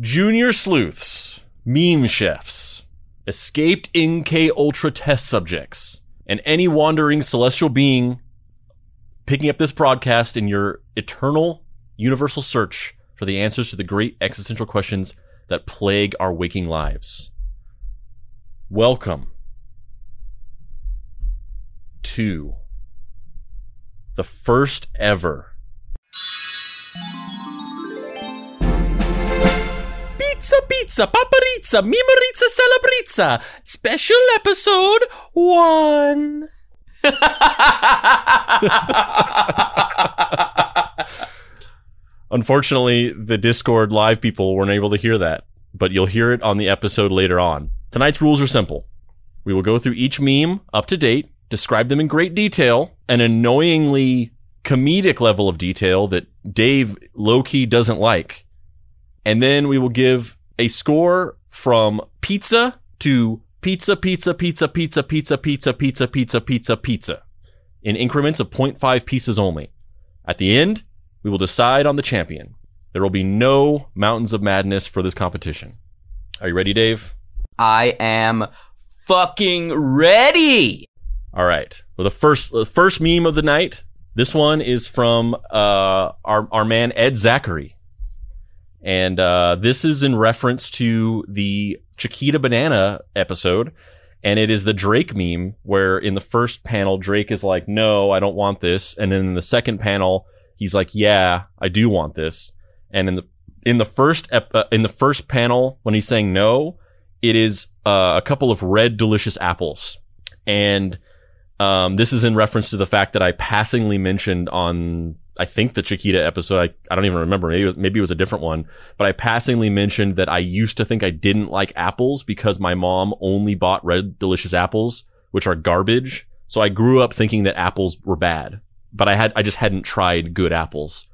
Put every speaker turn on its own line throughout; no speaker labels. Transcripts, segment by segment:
Junior sleuths, meme chefs, escaped MK Ultra test subjects, and any wandering celestial being picking up this broadcast in your eternal universal search for the answers to the great existential questions that plague our waking lives. Welcome to the first ever Pizza Pizza Paparizza Memearizza Celebrizza Special Episode 1 Unfortunately, the Discord live people weren't able to hear that, but you'll hear it on the episode later on. Tonight's rules are simple. We will go through each meme up to date, describe them in great detail, an annoyingly comedic level of detail that Dave low key doesn't like. And then we will give a score from pizza to pizza, pizza, pizza, pizza, pizza, pizza, pizza, pizza, pizza, pizza in increments of 0.5 pieces only. At the end, we will decide on the champion. There will be no mountains of madness for this competition. Are you ready, Dave?
I am fucking ready.
All right. Well, the first the first meme of the night. This one is from uh, our our man Ed Zachary, and uh, this is in reference to the Chiquita Banana episode, and it is the Drake meme where in the first panel Drake is like, "No, I don't want this," and then in the second panel he's like, "Yeah, I do want this," and in the in the first ep- uh, in the first panel when he's saying no, it is uh, a couple of red delicious apples, and um, this is in reference to the fact that I passingly mentioned on, I think the Chiquita episode. I, I don't even remember. Maybe, it was- maybe it was a different one, but I passingly mentioned that I used to think I didn't like apples because my mom only bought red delicious apples, which are garbage. So I grew up thinking that apples were bad, but I had, I just hadn't tried good apples.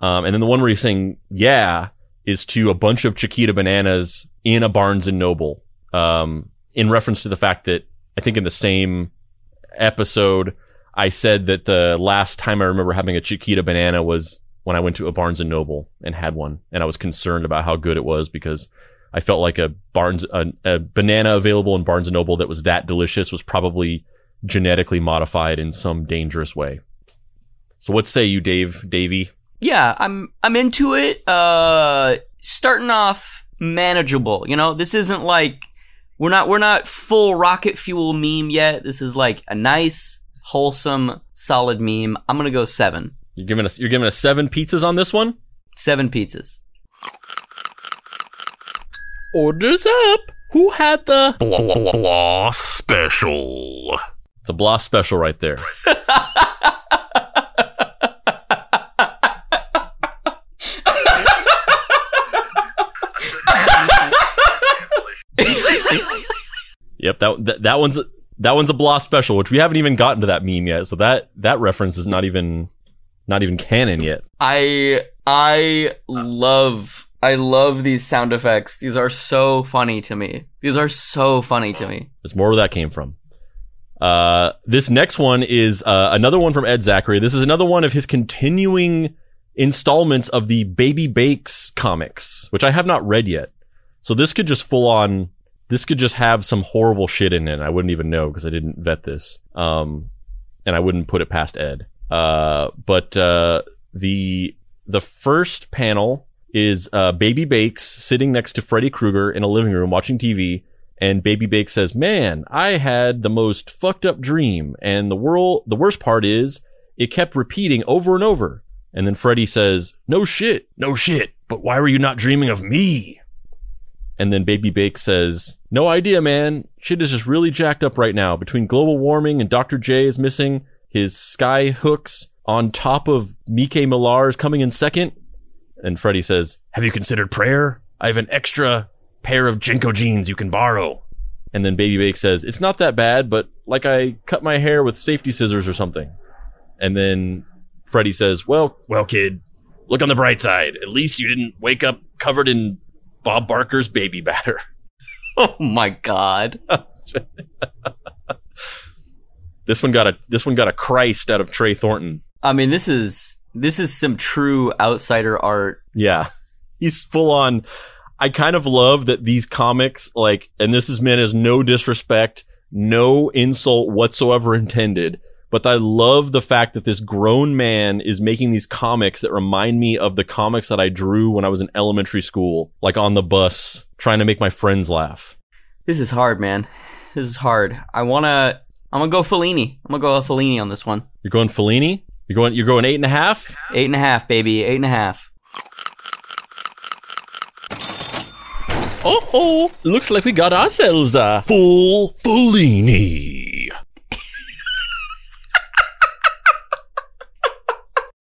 Um, and then the one where he's saying, yeah, is to a bunch of Chiquita bananas in a Barnes and Noble, um, in reference to the fact that I think in the same episode, I said that the last time I remember having a Chiquita banana was when I went to a Barnes and Noble and had one, and I was concerned about how good it was because I felt like a Barnes a, a banana available in Barnes and Noble that was that delicious was probably genetically modified in some dangerous way. So what say you, Dave, Davy?
Yeah, I'm I'm into it. Uh starting off manageable, you know? This isn't like we're not we're not full rocket fuel meme yet. This is like a nice, wholesome, solid meme. I'm going to go 7.
You're giving us you're giving us seven pizzas on this one.
7 pizzas.
Orders up. Who had the?
Blah, blah blah special.
It's a blah special right there. Yep that, that that one's that one's a blah special, which we haven't even gotten to that meme yet. So that that reference is not even not even canon yet.
I I love I love these sound effects. These are so funny to me. These are so funny to me.
There's more where that came from. Uh, this next one is uh, another one from Ed Zachary. This is another one of his continuing installments of the Baby Bakes comics, which I have not read yet. So this could just full on, this could just have some horrible shit in it. I wouldn't even know because I didn't vet this. Um, and I wouldn't put it past Ed. Uh, but uh, the the first panel is uh, Baby Bakes sitting next to Freddy Krueger in a living room watching TV, and Baby Bakes says, "Man, I had the most fucked up dream, and the world. The worst part is it kept repeating over and over." And then Freddy says, "No shit, no shit. But why were you not dreaming of me?" And then Baby Bake says, No idea, man. Shit is just really jacked up right now. Between global warming and Dr. J is missing, his sky hooks on top of Mike Millar is coming in second. And Freddy says, Have you considered prayer? I have an extra pair of JNCO jeans you can borrow. And then Baby Bake says, It's not that bad, but like I cut my hair with safety scissors or something. And then Freddy says, Well, well, kid, look on the bright side. At least you didn't wake up covered in Bob Barker's baby batter.
Oh my god.
This one got a this one got a Christ out of Trey Thornton.
I mean, this is this is some true outsider art.
Yeah. He's full on I kind of love that these comics, like, and this is meant as no disrespect, no insult whatsoever intended. But I love the fact that this grown man is making these comics that remind me of the comics that I drew when I was in elementary school, like on the bus, trying to make my friends laugh.
This is hard, man. This is hard. I wanna. I'm gonna go Fellini. I'm gonna go Fellini on this one.
You're going Fellini? You're going, you're going eight and a half?
Eight and a half, baby. Eight and a half.
Oh, oh, looks like we got ourselves a full Fellini.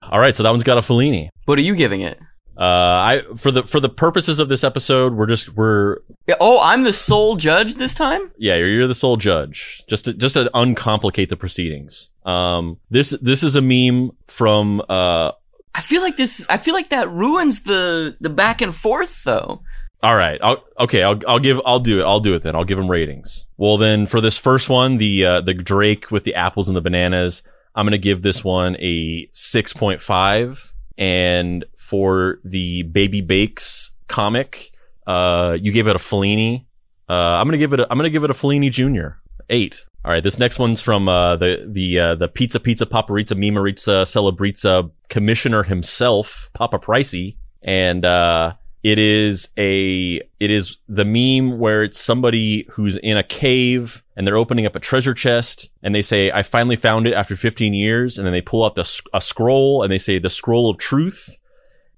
All right, so that one's got a Fellini.
What are you giving it?
Uh, I for the for the purposes of this episode, we're just we're
Yeah, oh, I'm the sole judge this time.
yeah, you're, you're the sole judge. Just to, just to uncomplicate the proceedings. Um, this this is a meme from uh.
I feel like this. I feel like that ruins the the back and forth, though.
All right, I'll, okay, I'll I'll give I'll do it. I'll do it then. I'll give them ratings. Well, then for this first one, the uh, the Drake with the apples and the bananas, I'm gonna give this one a six point five, and for the Baby Bakes comic, uh, you gave it a Fellini. Uh, I'm gonna give it. A, I'm gonna give it a Fellini Junior eight. All right, this next one's from uh, the the uh, the Pizza Pizza Paparizza Memearizza Celebrizza commissioner himself, Papa Pricey, and uh, it is a it is the meme where it's somebody who's in a cave and they're opening up a treasure chest and they say, "I finally found it after 15 years," and then they pull out the a scroll and they say, "The scroll of truth."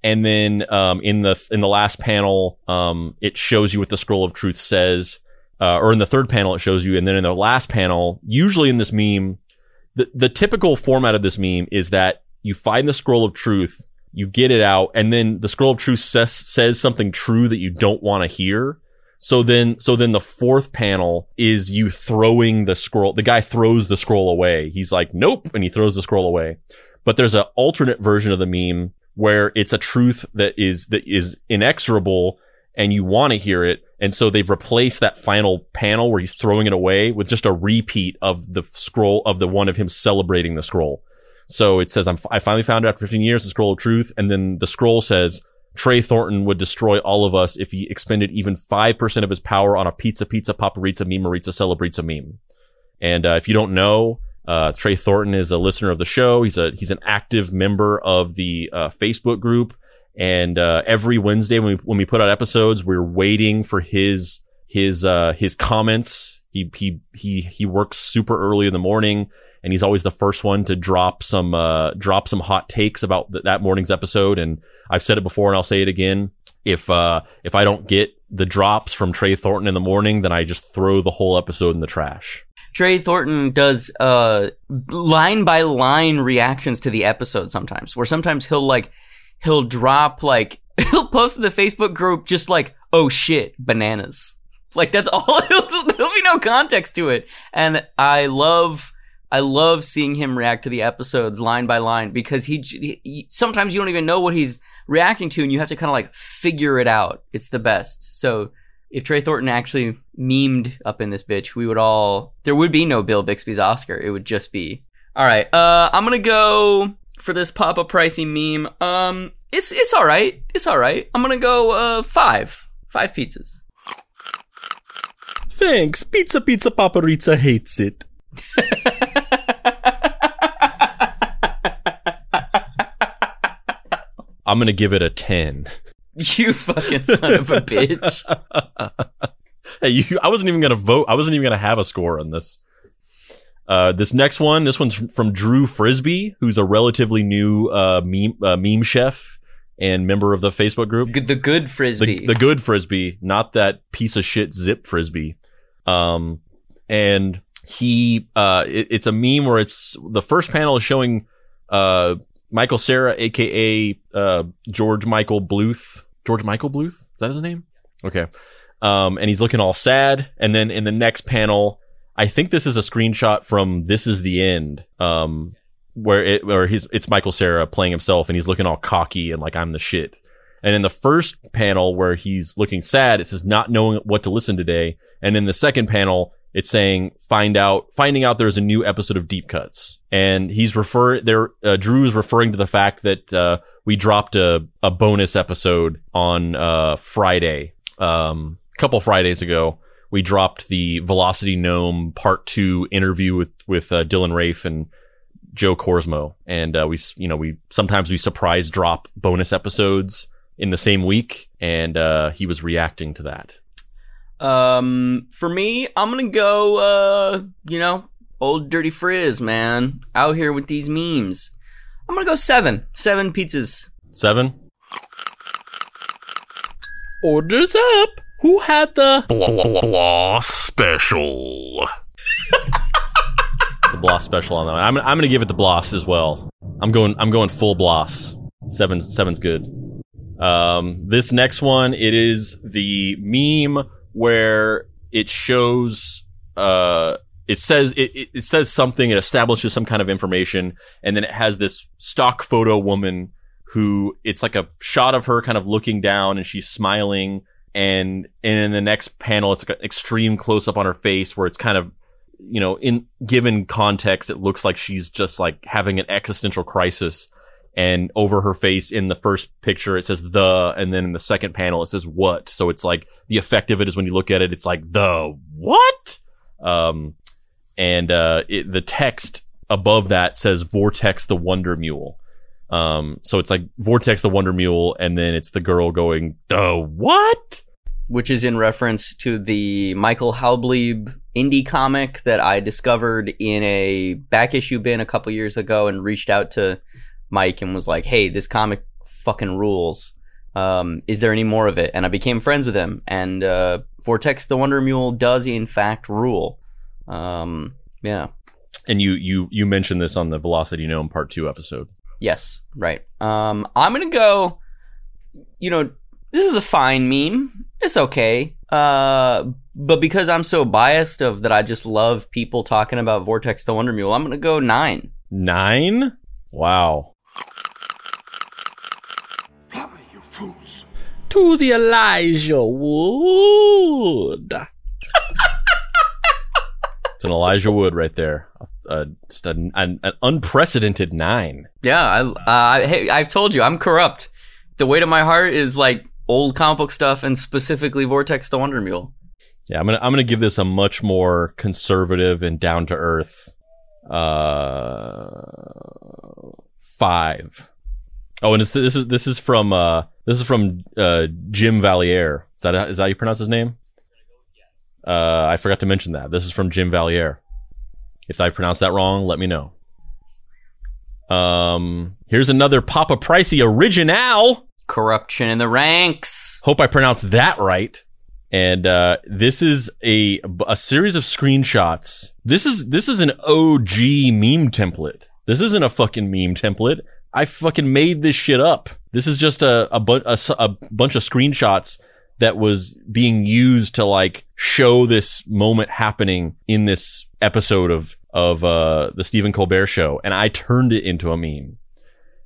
And then um, in the in the last panel, um, it shows you what the scroll of truth says, uh, or in the third panel, it shows you, and then in the last panel, usually in this meme, the the typical format of this meme is that you find the scroll of truth, you get it out, and then the scroll of truth says says something true that you don't want to hear. So then, so then the fourth panel is you throwing the scroll. The guy throws the scroll away. He's like, nope. And he throws the scroll away. But there's an alternate version of the meme where it's a truth that is, that is inexorable and you want to hear it. And so they've replaced that final panel where he's throwing it away with just a repeat of the scroll of the one of him celebrating the scroll. So it says, I finally found it after 15 years, the scroll of truth. And then the scroll says, Trey Thornton would destroy all of us if he expended even 5% of his power on a pizza, pizza, paparizza, memearizza, celebrizza meme. And, uh, if you don't know, uh, Trey Thornton is a listener of the show. He's a, he's an active member of the, uh, Facebook group. And, uh, every Wednesday when we, when we put out episodes, we're waiting for his, his, uh, his comments. He, he, he, he works super early in the morning and he's always the first one to drop some uh, drop some hot takes about th- that morning's episode. And I've said it before, and I'll say it again. If uh, if I don't get the drops from Trey Thornton in the morning, then I just throw the whole episode in the trash.
Trey Thornton does uh line by line reactions to the episode sometimes, where sometimes he'll like he'll drop like he'll post to the Facebook group just like oh shit bananas like that's all there'll be no context to it and I love I love seeing him react to the episodes line by line because he, he sometimes you don't even know what he's reacting to and you have to kind of like figure it out. It's the best. So if Trey Thornton actually memed up in this bitch, we would all there would be no Bill Bixby's Oscar. It would just be all right. Uh, I'm gonna go for this Papa Pricey meme. Um, it's it's all right. It's all right. I'm gonna go uh five five pizzas.
Thanks. Pizza Pizza Paparizza hates it. I'm gonna give it a ten.
You fucking son of a bitch.
hey, you, I wasn't even gonna vote. I wasn't even gonna have a score on this. Uh, this next one, this one's from, Drew Frisbee, who's a relatively new uh, meme uh, meme chef and member of the Facebook group.
Good- The good frisbee.
The, the good frisbee, not that piece of shit zip frisbee. Um, and he, uh, it- it's a meme where it's the first panel is showing, uh, Michael Cera, aka, uh, George Michael Bluth. George Michael Bluth? Is that his name? Okay. Um, and he's looking all sad. And then in the next panel, I think this is a screenshot from This Is the End. Um, where it, where he's, it's Michael Cera playing himself and he's looking all cocky and like, I'm the shit. And in the first panel where he's looking sad, it says not knowing what to listen today. And in the second panel, it's saying find out, finding out there's a new episode of Deep Cuts. And he's refer there, uh, Drew is referring to the fact that, uh, we dropped a, a bonus episode on, uh, Friday. um, a couple Fridays ago, we dropped the Velocity Gnome Part Two interview with with uh, Dylan Rafe and Joe Corsmo, and uh, we you know we sometimes we surprise drop bonus episodes in the same week, and uh, he was reacting to that.
Um, for me, I'm gonna go. Uh, you know, old dirty frizz, man, out here with these memes. I'm gonna go seven, seven pizzas.
Seven. Orders up. Who had the
Blah, blah, blah special.
the Bloss special on that one? I'm I'm gonna give it the Bloss as well. I'm going I'm going full Bloss. Seven seven's good. Um, this next one it is the meme where it shows uh it says it, it, says something it establishes some kind of information and then it has this stock photo woman who it's like a shot of her kind of looking down and she's smiling and and in the next panel it's like an extreme close up on her face where it's kind of you know in given context it looks like she's just like having an existential crisis and over her face in the first picture it says the and then in the second panel it says what. So it's like the effect of it is when you look at it it's like the what? Um and uh it, the text above that says vortex the wonder mule. Um so it's like vortex the wonder mule and then it's the girl going the what?
Which is in reference to the Michael Halblieb indie comic that I discovered in a back issue bin a couple years ago and reached out to Mike and was like, "Hey, this comic fucking rules. Um, is there any more of it?" And I became friends with him. And uh, Vortex the Wonder Mule does in fact rule. Um, yeah.
and you you you mentioned this on the velocity gnome part 2 episode
Yes, right. Um, I'm gonna go. You know, this is a fine meme. It's okay. Uh, but because I'm so biased of that, I just love people talking about Vortex the Wonder Mule. I'm gonna go nine.
9 wow to the Elijah Wood. it's an Elijah Wood right there. Uh, just an, an, an unprecedented nine.
Yeah, I, uh, I, hey, I've told you, I'm corrupt. The weight of my heart is like old comic book stuff, and specifically Vortex the Wonder Mule.
Yeah, I'm gonna I'm gonna give this a much more conservative and down to earth uh five. Oh, and it's, this is this is from uh this is from uh Jim Valier. Is that is that how you pronounce his name? Uh, I forgot to mention that. This is from Jim Valier. If I pronounce that wrong, let me know. Um, here's another Papa Pricey original.
Corruption in the ranks.
Hope I pronounced that right. And uh, this is a a series of screenshots. This is this is an OG meme template. This isn't a fucking meme template. I fucking made this shit up. This is just a a, bu- a, a bunch of screenshots that was being used to like show this moment happening in this episode of of uh, the Stephen Colbert show, and I turned it into a meme.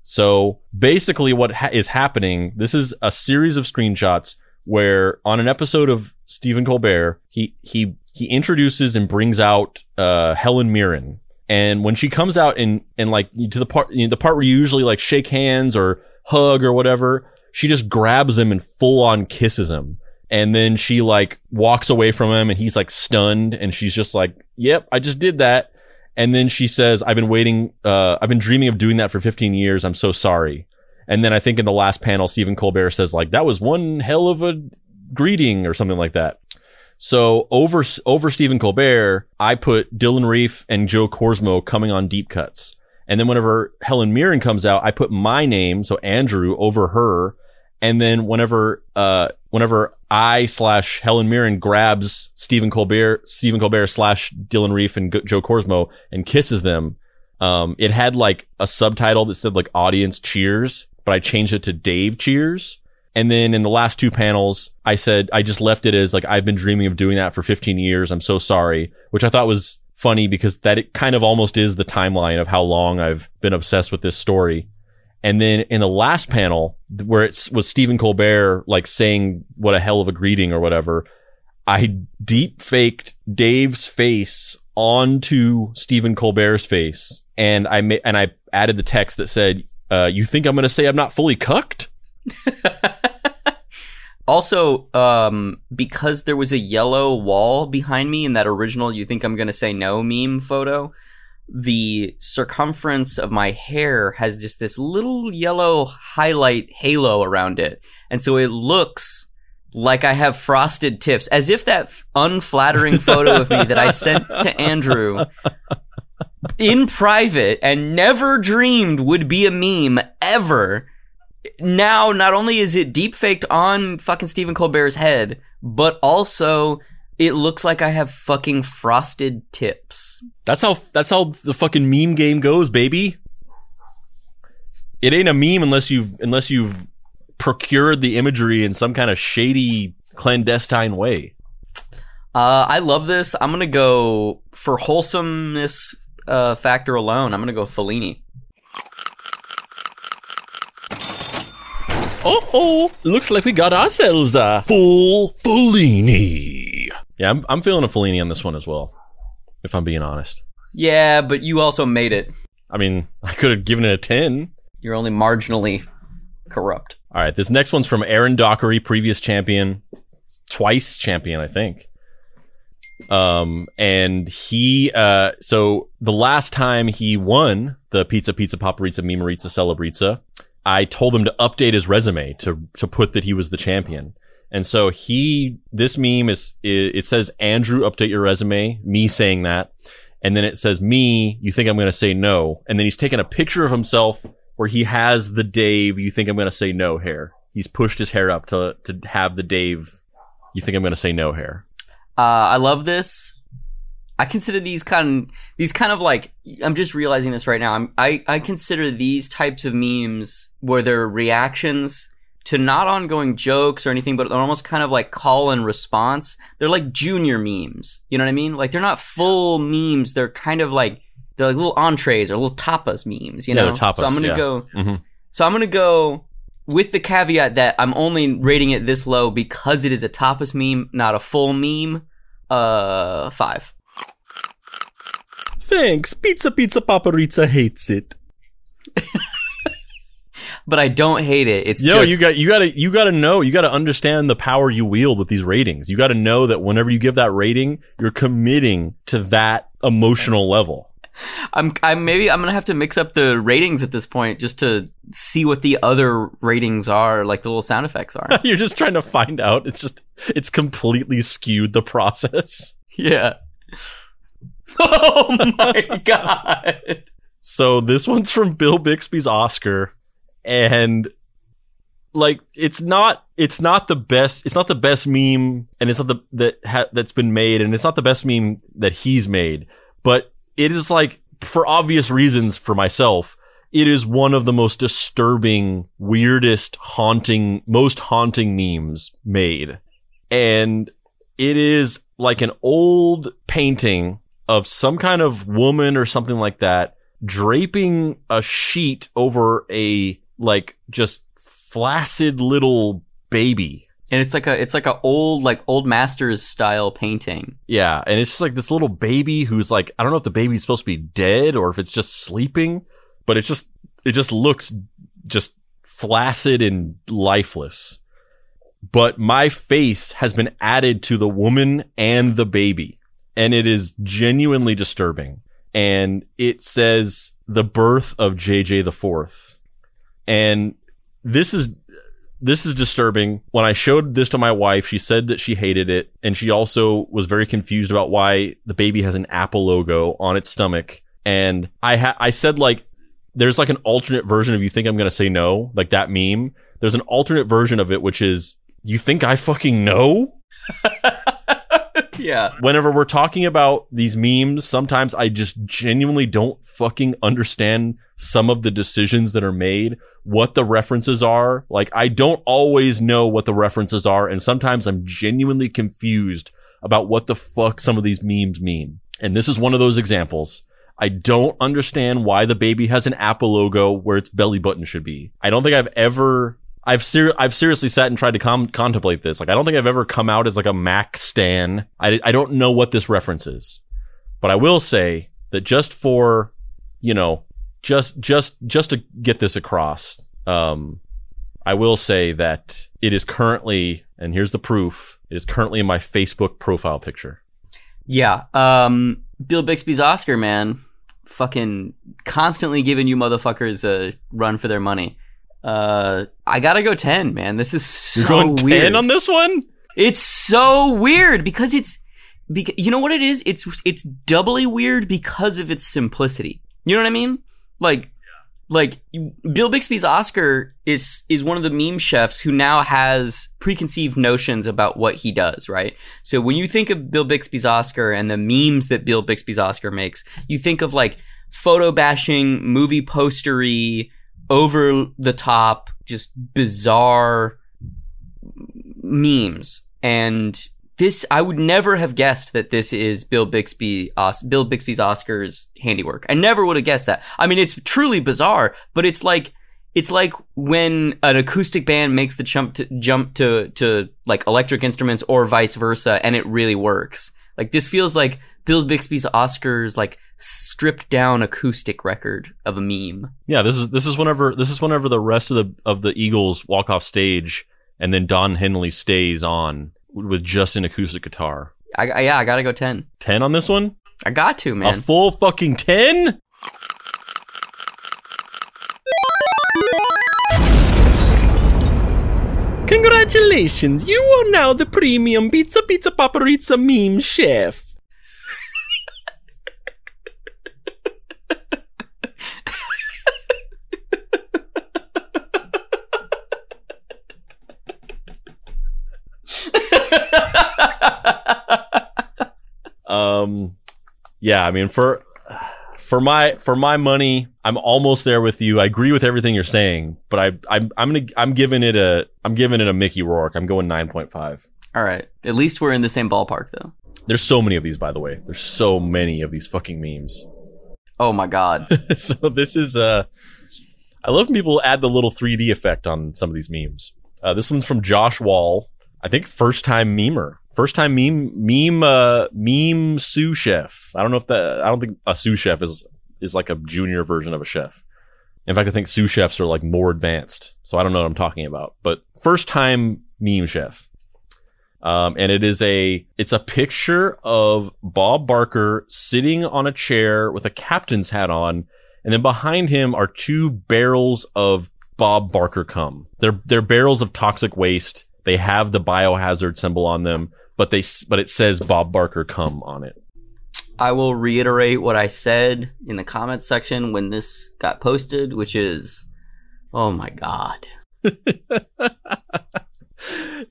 So basically, what ha- is happening? This is a series of screenshots where, on an episode of Stephen Colbert, he he he introduces and brings out uh, Helen Mirren, and when she comes out and and like to the part you know, the part where you usually like shake hands or hug or whatever, she just grabs him and full on kisses him. And then she like walks away from him and he's like stunned and she's just like, yep, I just did that. And then she says, I've been waiting, uh, I've been dreaming of doing that for 15 years. I'm so sorry. And then I think in the last panel, Stephen Colbert says like, that was one hell of a greeting or something like that. So over, over Stephen Colbert, I put Dylan Reef and Joe Corsmo coming on deep cuts. And then whenever Helen Mirren comes out, I put my name, so Andrew over her. And then whenever, uh, whenever I slash Helen Mirren grabs Stephen Colbert, Stephen Colbert slash Dylan Reef and Joe Corsmo and kisses them, um, it had like a subtitle that said like audience cheers, but I changed it to Dave cheers. And then in the last two panels, I said, I just left it as like, I've been dreaming of doing that for 15 years. I'm so sorry, which I thought was funny because that it kind of almost is the timeline of how long I've been obsessed with this story. And then in the last panel where it was Stephen Colbert like saying what a hell of a greeting or whatever, I deep faked Dave's face onto Stephen Colbert's face. And I ma- and I added the text that said, uh, you think I'm going to say I'm not fully cucked?
Also, um, because there was a yellow wall behind me in that original "You Think I'm Gonna Say No" meme photo, the circumference of my hair has just this little yellow highlight halo around it, and so it looks like I have frosted tips, as if that unflattering photo of me that I sent to Andrew in private and never dreamed would be a meme ever. Now, not only is it deep faked on fucking Stephen Colbert's head, but also it looks like I have fucking frosted tips.
That's how that's how the fucking meme game goes, baby. It ain't a meme unless you've unless you've procured the imagery in some kind of shady clandestine way.
Uh, I love this. I'm gonna go for wholesomeness uh, factor alone. I'm gonna go Fellini.
Oh, oh, looks like we got ourselves a full Fellini. Yeah, I'm, I'm feeling a Fellini on this one as well, if I'm being honest.
Yeah, but you also made it.
I mean, I could have given it a 10.
You're only marginally corrupt.
All right, this next one's from Aaron Dockery, previous champion, twice champion, I think. Um, and he, uh, so the last time he won the Pizza Pizza Paparizza Memearizza Celebrizza, I told him to update his resume to to put that he was the champion. And so he, this meme is, it, says Andrew, update your resume. Me saying that, and then it says me. You think I'm going to say no? And then he's taken a picture of himself where he has the Dave. You think I'm going to say no hair. He's pushed his hair up to to have the Dave. You think I'm going to say no hair.
Uh, I love this. I consider these kind these kind of like I'm just realizing this right now. I'm, I I consider these types of memes where they're reactions to not ongoing jokes or anything, but they're almost kind of like call and response. They're like junior memes. You know what I mean? Like they're not full memes. They're kind of like they're like little entrees or little tapas memes. You know.
they're tapas,
so I'm gonna
yeah.
go.
Mhm.
So I'm gonna go with the caveat that I'm only rating it this low because it is a tapas meme, not a full meme. Uh, five.
Thanks. Pizza Pizza Paparizza hates it.
But I don't hate it. It's
Yo,
just,
you got you got to you got to know, you got to understand the power you wield with these ratings. You got to know that whenever you give that rating, you're committing to that emotional level.
I'm, I'm maybe I'm gonna have to mix up the ratings at this point just to see what the other ratings are, like the little sound effects are.
you're just trying to find out. It's just it's completely skewed the process.
yeah. Oh my god.
So this one's from Bill Bixby's Oscar, and like it's not it's not the best it's not the best meme, and it's not the that ha, that's been made, and it's not the best meme that he's made, but it is like for obvious reasons for myself. It is one of the most disturbing, weirdest, haunting, most haunting memes made. And it is like an old painting of some kind of woman or something like that draping a sheet over a like just flaccid little baby.
And it's like a it's like a old like old masters style painting.
Yeah, and it's just like this little baby who's like I don't know if the baby's supposed to be dead or if it's just sleeping, but it's just it just looks just flaccid and lifeless. But my face has been added to the woman and the baby, and it is genuinely disturbing. And it says the birth of JJ the fourth. And this is this is disturbing. When I showed this to my wife, she said that she hated it. And she also was very confused about why the baby has an Apple logo on its stomach. And I ha- I said like, there's like an alternate version of you think I'm to say no, like that meme. There's an alternate version of it, which is you think I fucking know?
Yeah.
whenever we're talking about these memes, sometimes I just genuinely don't fucking understand some of the decisions that are made, what the references are. Like, I don't always know what the references are, and sometimes I'm genuinely confused about what the fuck some of these memes mean. And this is one of those examples. I don't understand why the baby has an Apple logo where its belly button should be. I don't think I've ever I've ser- I've seriously sat and tried to com- contemplate this. Like, I don't think I've ever come out as like a Mac stan. I, I don't know what this reference is, but I will say that just for, you know, just, just, just to get this across, um, I will say that it is currently, and here's the proof, it is currently in my Facebook profile picture.
Yeah. Um, Bill Bixby's Oscar, man, fucking constantly giving you motherfuckers a run for their money. Uh, I gotta go ten, man. This is so weird.
10 on this one?
It's so weird because it's because you know what it is. It's it's doubly weird because of its simplicity. You know what I mean? Like like Bill Bixby's Oscar is is one of the meme chefs who now has preconceived notions about what he does, right? So when you think of Bill Bixby's Oscar and the memes that Bill Bixby's Oscar makes, you think of like photo bashing, movie postery, over the top, just bizarre memes. And this, I would never have guessed that this is Bill Bixby, Os- Bill Bixby's Oscars handiwork. I never would have guessed that. I mean, it's truly bizarre, but it's like, it's like when an acoustic band makes the jump to jump to, to like electric instruments or vice versa, and it really works. Like this feels like Bill Bixby's Oscars, like stripped down acoustic record of a meme.
Yeah, this is this is whenever this is whenever the rest of the of the Eagles walk off stage and then Don Henley stays on with just an acoustic guitar.
I, I yeah, I gotta go ten.
10 on this one?
I got to man.
A full fucking 10? Congratulations, you are now the premium Pizza Pizza Paparizza meme chef. Um yeah, I mean for for my for my money, I'm almost there with you. I agree with everything you're saying, but I I'm I'm gonna I'm giving it a I'm giving it a Mickey Rourke. I'm going 9.5.
All right. At least we're in the same ballpark though.
There's so many of these, by the way. There's so many of these fucking memes.
Oh my god.
so this is uh I love when people add the little 3D effect on some of these memes. Uh, this one's from Josh Wall. I think first time memer. First time meme meme uh meme sous chef. I don't know if that I don't think a sous chef is is like a junior version of a chef. In fact, I think sous chefs are like more advanced. So I don't know what I'm talking about. But first time meme chef. Um, and it is a it's a picture of Bob Barker sitting on a chair with a captain's hat on, and then behind him are two barrels of Bob Barker cum. They're they're barrels of toxic waste. They have the biohazard symbol on them, but they but it says Bob Barker come on it.
I will reiterate what I said in the comments section when this got posted, which is oh my god.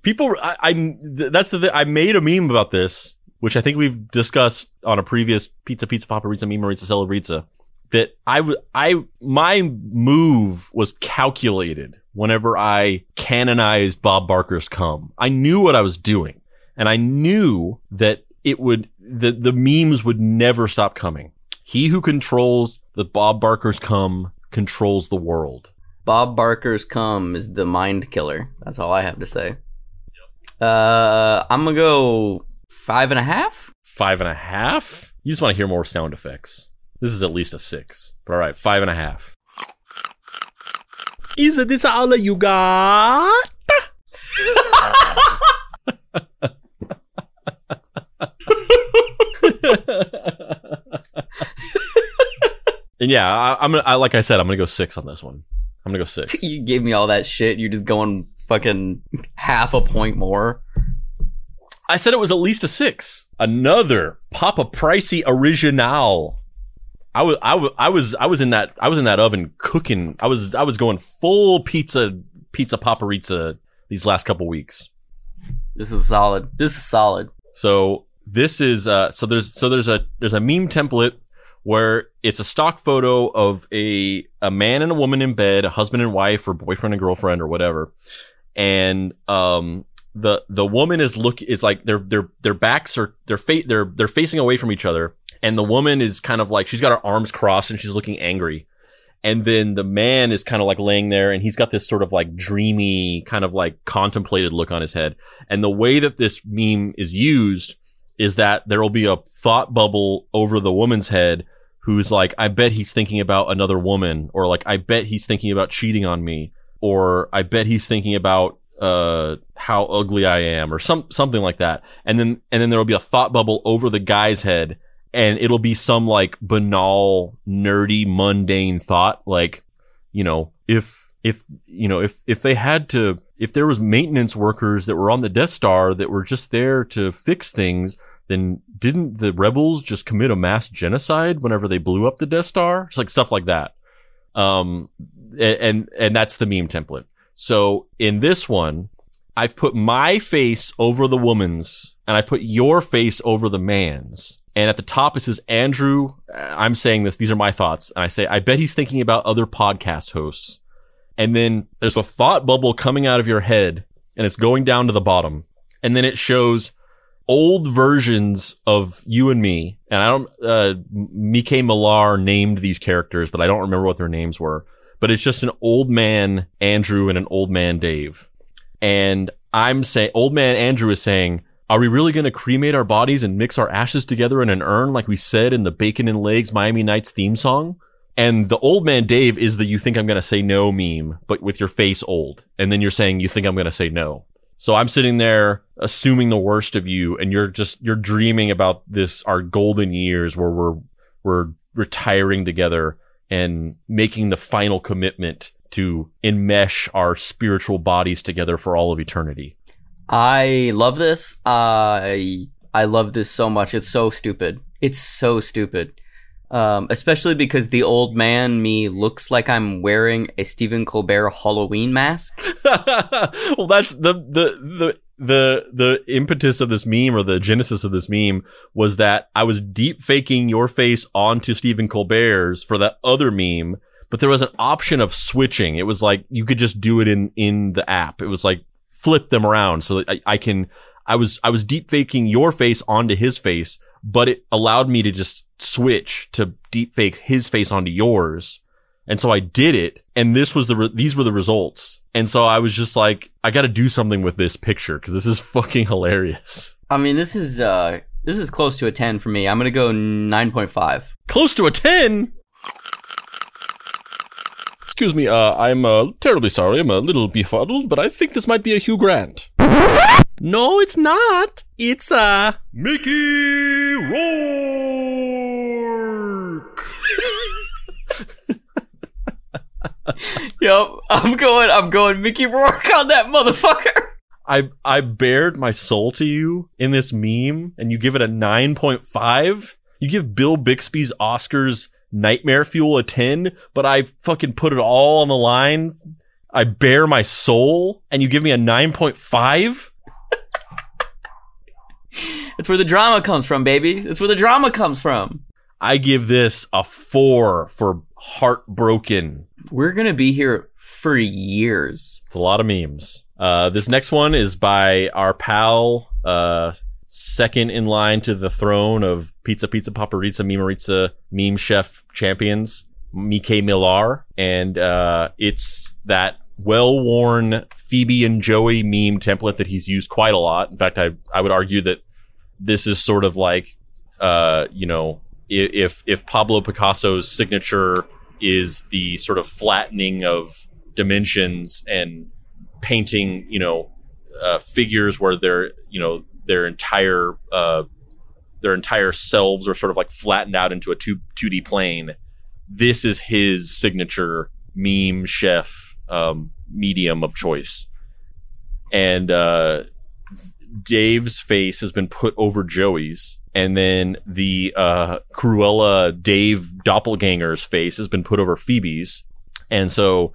People, I, I that's the thing. I made a meme about this, which I think we've discussed on a previous pizza, pizza, papa, paparizza, meme, maritza, celebrizza. That I my move was calculated whenever I canonized Bob Barker's come, I knew what I was doing, and I knew that it would the the memes would never stop coming. He who controls the Bob Barker's come controls the world.
Bob Barker's come is the mind killer. That's all I have to say. Uh, I'm gonna go five and a half.
five and a half. You just want to hear more sound effects. This is at least a six. But all right, five and a half. Is it this all you got? and yeah, I, I'm gonna. I, like I said, I'm gonna go six on this one. I'm gonna go six.
You gave me all that shit. You're just going fucking half a point more.
I said it was at least a six. Another Papa Pricey original. I was, I was, I was, I was in that, I was in that oven cooking. I was, I was going full pizza, pizza paparizza these last couple weeks.
This is solid. This is solid.
So this is, uh, so there's, so there's a, there's a meme template where it's a stock photo of a, a man and a woman in bed, a husband and wife or boyfriend and girlfriend or whatever. And, um, the, the woman is look, is like their, their, their backs are, they're fa- they're, they're facing away from each other. And the woman is kind of like, she's got her arms crossed and she's looking angry. And then the man is kind of like laying there and he's got this sort of like dreamy, kind of like contemplated look on his head. And the way that this meme is used is that there will be a thought bubble over the woman's head who's like, I bet he's thinking about another woman or like, I bet he's thinking about cheating on me or I bet he's thinking about uh how ugly I am or some something like that. And then and then there will be a thought bubble over the guy's head and it'll be some like banal, nerdy, mundane thought like, you know, if if you know, if if they had to if there was maintenance workers that were on the Death Star that were just there to fix things, then didn't the rebels just commit a mass genocide whenever they blew up the Death Star? It's like stuff like that. Um, and, and that's the meme template. So in this one, I've put my face over the woman's and I've put your face over the man's. And at the top it says, Andrew, I'm saying this, these are my thoughts. And I say, I bet he's thinking about other podcast hosts. And then there's a thought bubble coming out of your head and it's going down to the bottom. And then it shows old versions of you and me. And I don't, uh, Mike Millar named these characters, but I don't remember what their names were. But it's just an old man Andrew and an old man Dave. And I'm saying, old man Andrew is saying, are we really going to cremate our bodies and mix our ashes together in an urn like we said in the Bacon and Legs Miami Nights theme song? And the old man Dave is the you think I'm going to say no meme, but with your face old. And then you're saying you think I'm going to say no. So I'm sitting there assuming the worst of you and you're just, you're dreaming about this, our golden years where we're, we're retiring together and making the final commitment to enmesh our spiritual bodies together for all of eternity.
I love this. I I love this so much. It's so stupid. It's so stupid. Um, especially because the old man me looks like I'm wearing a Stephen Colbert Halloween mask.
well, that's the, the, the, the, the impetus of this meme or the genesis of this meme was that I was deep faking your face onto Stephen Colbert's for that other meme, but there was an option of switching. It was like you could just do it in, in the app. It was like flip them around so that I, I can, I was, I was deep faking your face onto his face, but it allowed me to just switch to deep fake his face onto yours. And so I did it. And this was the, re- these were the results. And so I was just like, I got to do something with this picture because this is fucking hilarious.
I mean, this is uh this is close to a 10 for me. I'm going to go 9.5.
Close to a 10. Excuse me, uh, I'm uh, terribly sorry. I'm a little befuddled, but I think this might be a Hugh Grant. No, it's not. It's uh
Mickey Rourke.
Yep, I'm going I'm going Mickey Rourke on that motherfucker.
I I bared my soul to you in this meme, and you give it a nine point five. You give Bill Bixby's Oscars Nightmare Fuel a ten, but I fucking put it all on the line. I bare my soul, and you give me a nine point five.
That's where the drama comes from, baby. That's where the drama comes from.
I give this a four for heartbroken.
We're going to be here for years.
It's a lot of memes. Uh, this next one is by our pal, uh, second in line to the throne of Pizza Pizza Paparizza Memearizza Meme Chef Champions, Mike Millar. And, uh, it's that well-worn Phoebe and Joey meme template that he's used quite a lot. In fact, I, I would argue that this is sort of like, uh, you know, if, if Pablo Picasso's signature is the sort of flattening of dimensions and painting, you know, uh, figures where their, you know, their entire, uh, their entire selves are sort of like flattened out into a two, 2D plane. This is his signature meme chef, um, medium of choice. And, uh, Dave's face has been put over Joey's, and then the uh, Cruella Dave doppelganger's face has been put over Phoebe's, and so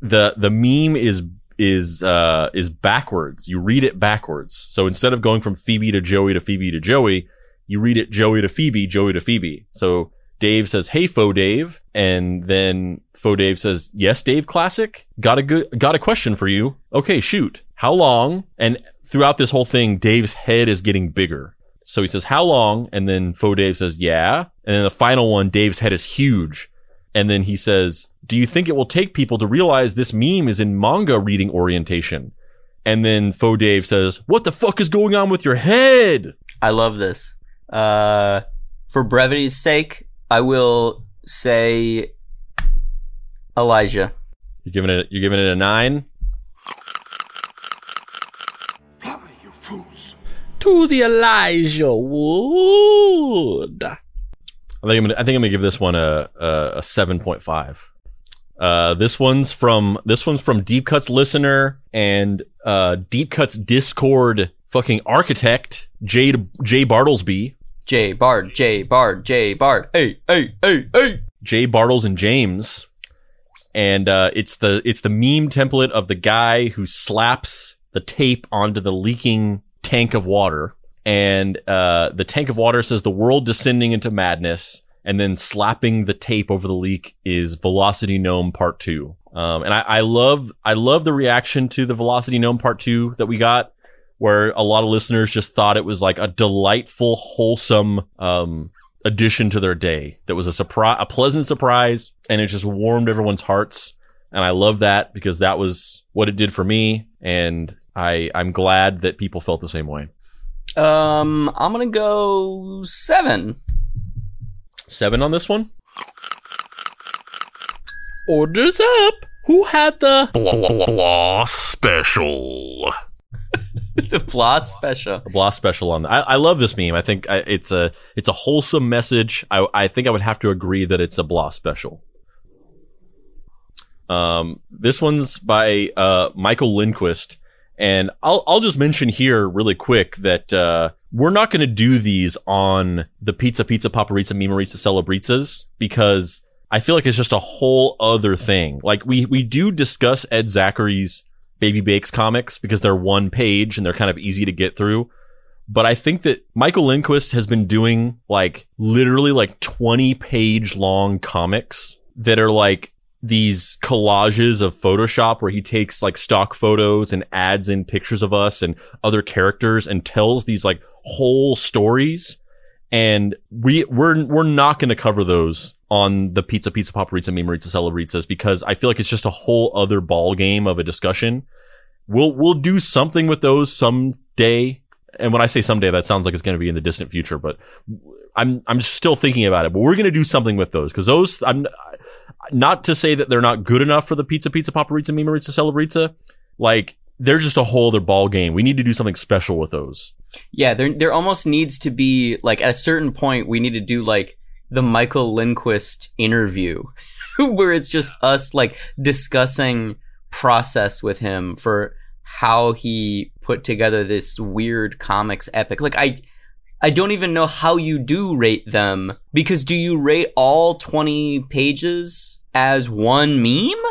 the the meme is is uh, is backwards. You read it backwards. So instead of going from Phoebe to Joey to Phoebe to Joey, you read it Joey to Phoebe, Joey to Phoebe. So Dave says, "Hey, faux Dave," and then faux Dave says, "Yes, Dave, classic. Got a good, got a question for you. Okay, shoot. How long?" And throughout this whole thing, Dave's head is getting bigger. So he says, "How long?" And then faux Dave says, "Yeah." And then the final one, Dave's head is huge. And then he says, "Do you think it will take people to realize this meme is in manga reading orientation?" And then faux Dave says, "What the fuck is going on with your head?"
I love this. Uh, for brevity's sake, I will say Elijah.
You're giving it. You're giving it a nine.
Fly, you fools.
To the Elijah Wood. I think I'm gonna, I think I'm gonna give this one a a, a seven point five. Uh, this one's from this one's from Deep Cuts listener and uh, Deep Cuts Discord fucking architect Jade Jay Bartlesby.
J Bard, J Bard, J Bard. Hey, hey, hey, hey.
Jay Bartles and James, and uh, it's the it's the meme template of the guy who slaps the tape onto the leaking tank of water, and uh, the tank of water says the world descending into madness, and then slapping the tape over the leak is Velocity Gnome Part Two. Um, and I, I love I love the reaction to the Velocity Gnome Part Two that we got where a lot of listeners just thought it was like a delightful, wholesome um, addition to their day. That was a surprise, a pleasant surprise, and it just warmed everyone's hearts. And I love that because that was what it did for me, and I I'm glad that people felt the same way.
Um, I'm gonna go seven.
Seven on this one. Orders up. Who had the
Blah, blah special.
the Blah special.
a Blah special on. I, I love this meme. I think I, it's a it's a wholesome message. I I think I would have to agree that it's a Blah special. Um, this one's by uh Michael Lindquist, and I'll I'll just mention here really quick that uh we're not going to do these on the Pizza Pizza Paparizza Memearizza Celebrizza because I feel like it's just a whole other thing. Like we we do discuss Ed Zachary's Baby Bakes comics because they're one page and they're kind of easy to get through. But I think that Michael Lindquist has been doing like literally like 20 page long comics that are like these collages of Photoshop where he takes like stock photos and adds in pictures of us and other characters and tells these like whole stories. And we, we're, we're not going to cover those on the Pizza Pizza Paparizza Memearizza Celebrizza because I feel like it's just a whole other ball game of a discussion. We'll, we'll do something with those someday. And when I say someday, that sounds like it's going to be in the distant future, but I'm, I'm still thinking about it, but we're going to do something with those because those, I'm not to say that they're not good enough for the Pizza Pizza Paparizza Memearizza Celebrizza. Like, they're just a whole other ball game. We need to do something special with those.
Yeah, there there almost needs to be like at a certain point we need to do like the Michael Lindquist interview where it's just us like discussing process with him for how he put together this weird comics epic. Like I I don't even know how you do rate them because do you rate all 20 pages as one meme?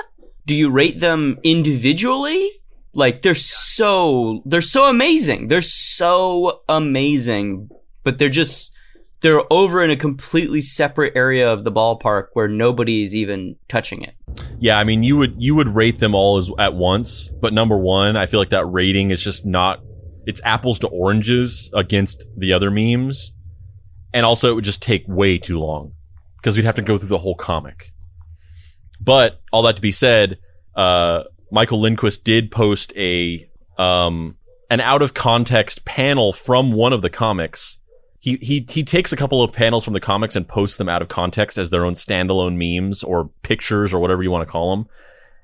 Do you rate them individually? Like they're so they're so amazing. They're so amazing, but they're just they're over in a completely separate area of the ballpark where nobody is even touching it.
Yeah, I mean, you would you would rate them all as at once, but number one, I feel like that rating is just not. It's apples to oranges against the other memes, and also it would just take way too long because we'd have to go through the whole comic. But all that to be said, uh, Michael Lindquist did post a um, an out of context panel from one of the comics. He he he takes a couple of panels from the comics and posts them out of context as their own standalone memes or pictures or whatever you want to call them.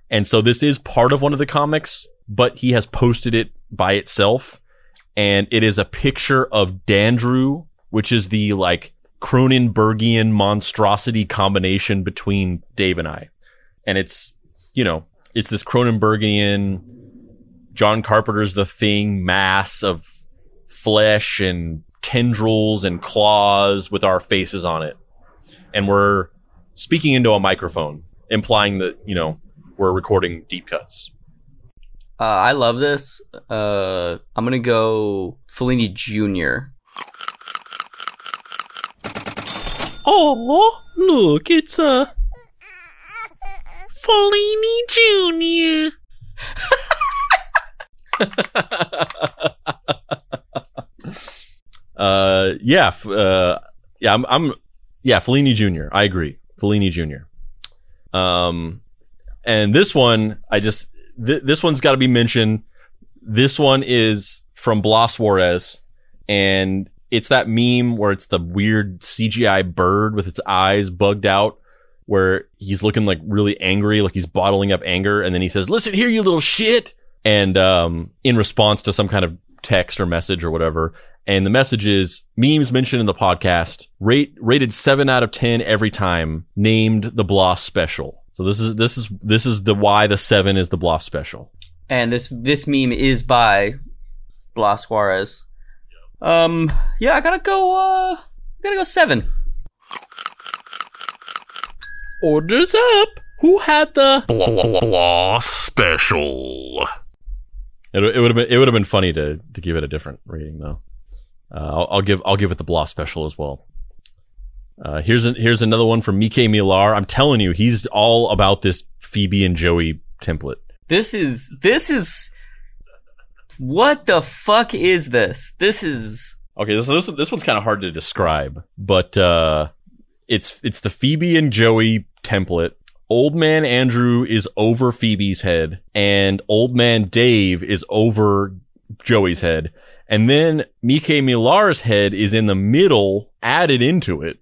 And so this is part of one of the comics, but he has posted it by itself, and it is a picture of Dandrew, which is the like Cronenbergian monstrosity combination between Dave and I, and it's you know it's this Cronenbergian John Carpenter's The Thing mass of flesh and tendrils and claws with our faces on it. And we're speaking into a microphone, implying that, you know, we're recording deep cuts.
Uh, I love this. Uh, I'm gonna go Fellini Jr.
Oh, look, it's a Fellini Jr. uh, yeah, uh, yeah, I'm, I'm, yeah, Fellini Jr. I agree, Fellini Jr. Um, and this one, I just, th- this one's got to be mentioned. This one is from Blas Juarez, and it's that meme where it's the weird CGI bird with its eyes bugged out where he's looking like really angry, like he's bottling up anger, and then he says, "Listen here, you little shit," and um, in response to some kind of text or message or whatever. And the message is memes mentioned in the podcast, rate rated seven out of ten every time, named the Bloss special. So this is this is this is the why the seven is the Bloss special.
And this this meme is by Blas Juarez. Um, yeah, I gotta go. Uh, I gotta go seven.
Orders up. Who had the?
Blah, blah special.
It, it would have been it would have been funny to to give it a different rating though. Uh, I'll, I'll give I'll give it the Blah special as well. Uh, here's a, here's another one from Mike Miller. I'm telling you, he's all about this Phoebe and Joey template.
This is this is what the fuck is this? This is
Okay, this this this one's kind of hard to describe, but uh, it's it's the Phoebe and Joey template. Old man Andrew is over Phoebe's head, and old man Dave is over Joey's head, and then Mike Miller's head is in the middle, added into it,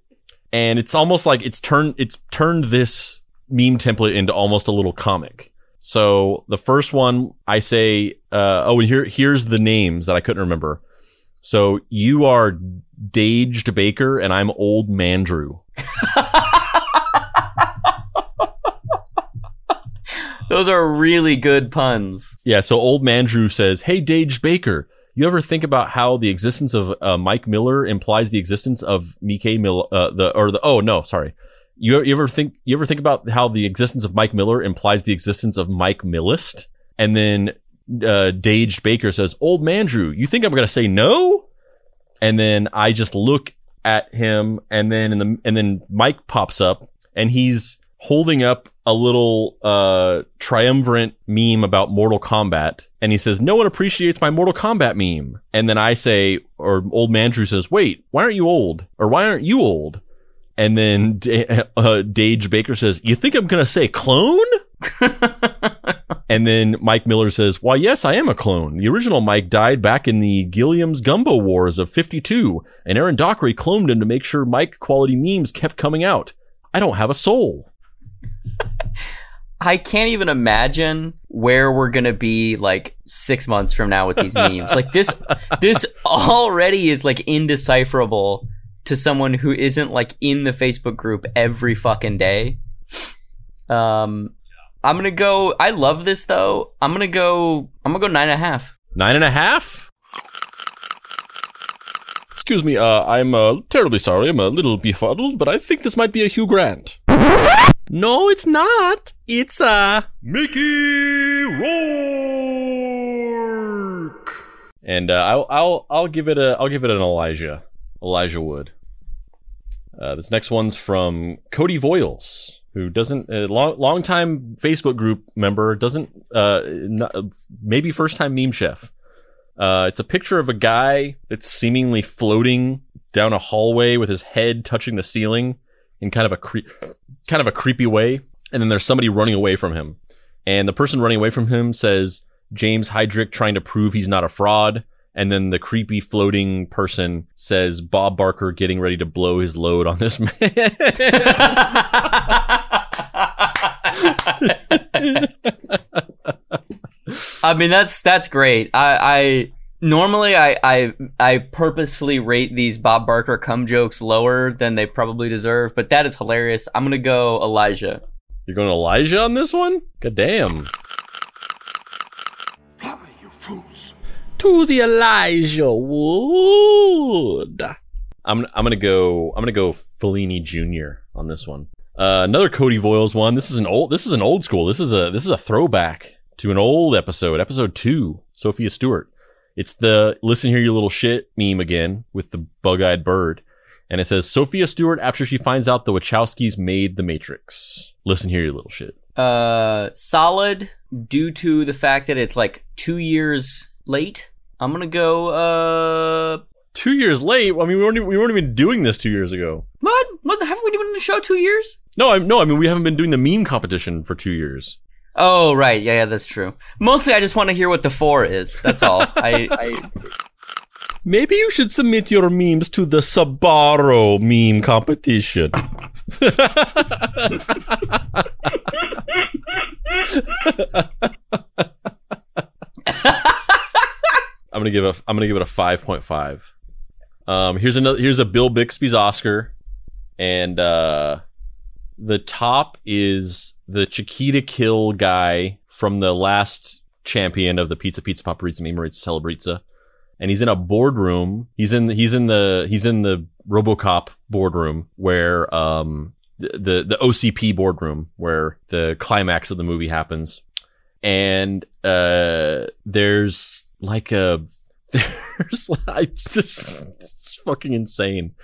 and it's almost like it's turned it's turned this meme template into almost a little comic. So the first one, I say, uh, oh, and here here's the names that I couldn't remember. So you are Daged Baker and I'm Old Mandrew.
those are really good puns.
Yeah, so Old Mandrew says, Hey, Daged Baker, you ever think about how the existence of uh, Mike Miller implies the existence of Mike Miller, uh, the, or the, oh, no, sorry. You, you ever think, you ever think about how the existence of Mike Miller implies the existence of Mike Millist? And then, uh, Daged Baker says, Old man Drew, you think I'm to say no? And then I just look at him and then in the, and then Mike pops up and he's holding up a little, uh, triumvirate meme about Mortal Kombat. And he says, no one appreciates my Mortal Kombat meme. And then I say, or old Mandrew says, wait, why aren't you old? Or why aren't you old? And then uh, Dage Baker says, you think I'm going to say clone? and then Mike Miller says, Why, yes, I am a clone. The original Mike died back in the Gilliam's Gumbo Wars of 52, and Aaron Dockery cloned him to make sure Mike quality memes kept coming out. I don't have a soul.
I can't even imagine where we're gonna be like six months from now with these memes. Like this, this already is like indecipherable to someone who isn't like in the Facebook group every fucking day. Um, I'm gonna go. I love this though. I'm gonna go. I'm gonna go nine and a half.
Nine and a half? Excuse me, uh, I'm uh, terribly sorry. I'm a little befuddled, but I think this might be a Hugh Grant. No, it's not. It's, uh, Mickey Rourke. And uh, I'll I'll I'll give it a I'll give it an Elijah Elijah Wood. Uh, this next one's from Cody Voiles, who doesn't a long long time Facebook group member doesn't uh not, maybe first time meme chef. Uh, it's a picture of a guy that's seemingly floating down a hallway with his head touching the ceiling in kind of a cre- kind of a creepy way, and then there's somebody running away from him, and the person running away from him says James Heydrich trying to prove he's not a fraud. And then the creepy floating person says Bob Barker getting ready to blow his load on this man.
I mean, that's that's great. I, I normally I, I I purposefully rate these Bob Barker cum jokes lower than they probably deserve, but that is hilarious. I'm gonna go Elijah.
You're going Elijah on this one? God damn.
Blimey, you fools.
To the Elijah Wood. I'm I'm gonna go I'm gonna go Fellini Jr. on this one. Uh, another Cody Voiles one. This is an old this is an old school. This is a this is a throwback to an old episode, episode two, Sophia Stewart. It's the listen here, you little shit meme again with the bug eyed bird. And it says Sophia Stewart after she finds out the Wachowskis made the Matrix. Listen here, you little shit.
Uh, solid due to the fact that it's like two years late. I'm gonna go. Uh,
Two years late. I mean, we weren't even, we weren't even doing this two years ago.
what? What? Haven't we been doing the show two years?
No, I no, I mean we haven't been doing the meme competition for two years.
Oh right, yeah, yeah, that's true. Mostly, I just want to hear what the four is. That's all. I, I
Maybe you should submit your memes to the Sabaro meme competition. I'm gonna give a I'm gonna give it a five point five. Um, here's another here's a Bill Bixby's Oscar, and uh, the top is the Chiquita Kill guy from the last champion of the Pizza Pizza Paparizza Memearizza Celebrizza, and he's in a boardroom. He's in the he's in the he's in the RoboCop boardroom where um the the, the OCP boardroom where the climax of the movie happens, and uh there's like a there's I just it's fucking insane.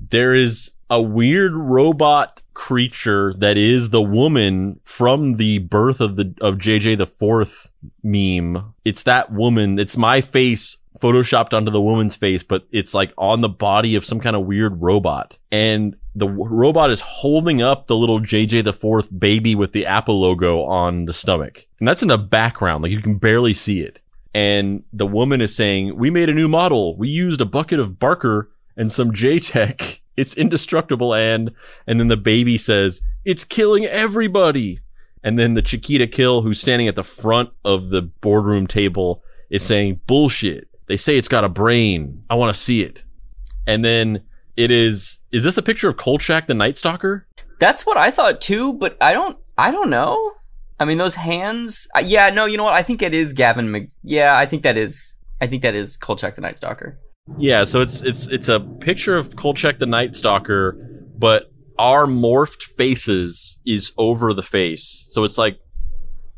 There is a weird robot creature that is the woman from the birth of the of JJ the fourth meme. It's that woman. It's my face photoshopped onto the woman's face, but it's like on the body of some kind of weird robot. And the w- robot is holding up the little JJ the fourth baby with the Apple logo on the stomach. And that's in the background. Like you can barely see it. And the woman is saying, we made a new model. We used a bucket of Barker and some J-Tech. It's indestructible. And, and then the baby says, it's killing everybody. And then the Chiquita Kill, who's standing at the front of the boardroom table, is saying, bullshit. They say it's got a brain. I want to see it. And then it is, is this a picture of Kolchak the Night Stalker?
That's what I thought too, but I don't. I don't know. I mean, those hands. Yeah, no. You know what? I think it is Gavin. Mc, yeah, I think that is. I think that is Kolchak the Night Stalker.
Yeah, so it's it's it's a picture of Kolchak the Night Stalker, but our morphed faces is over the face. So it's like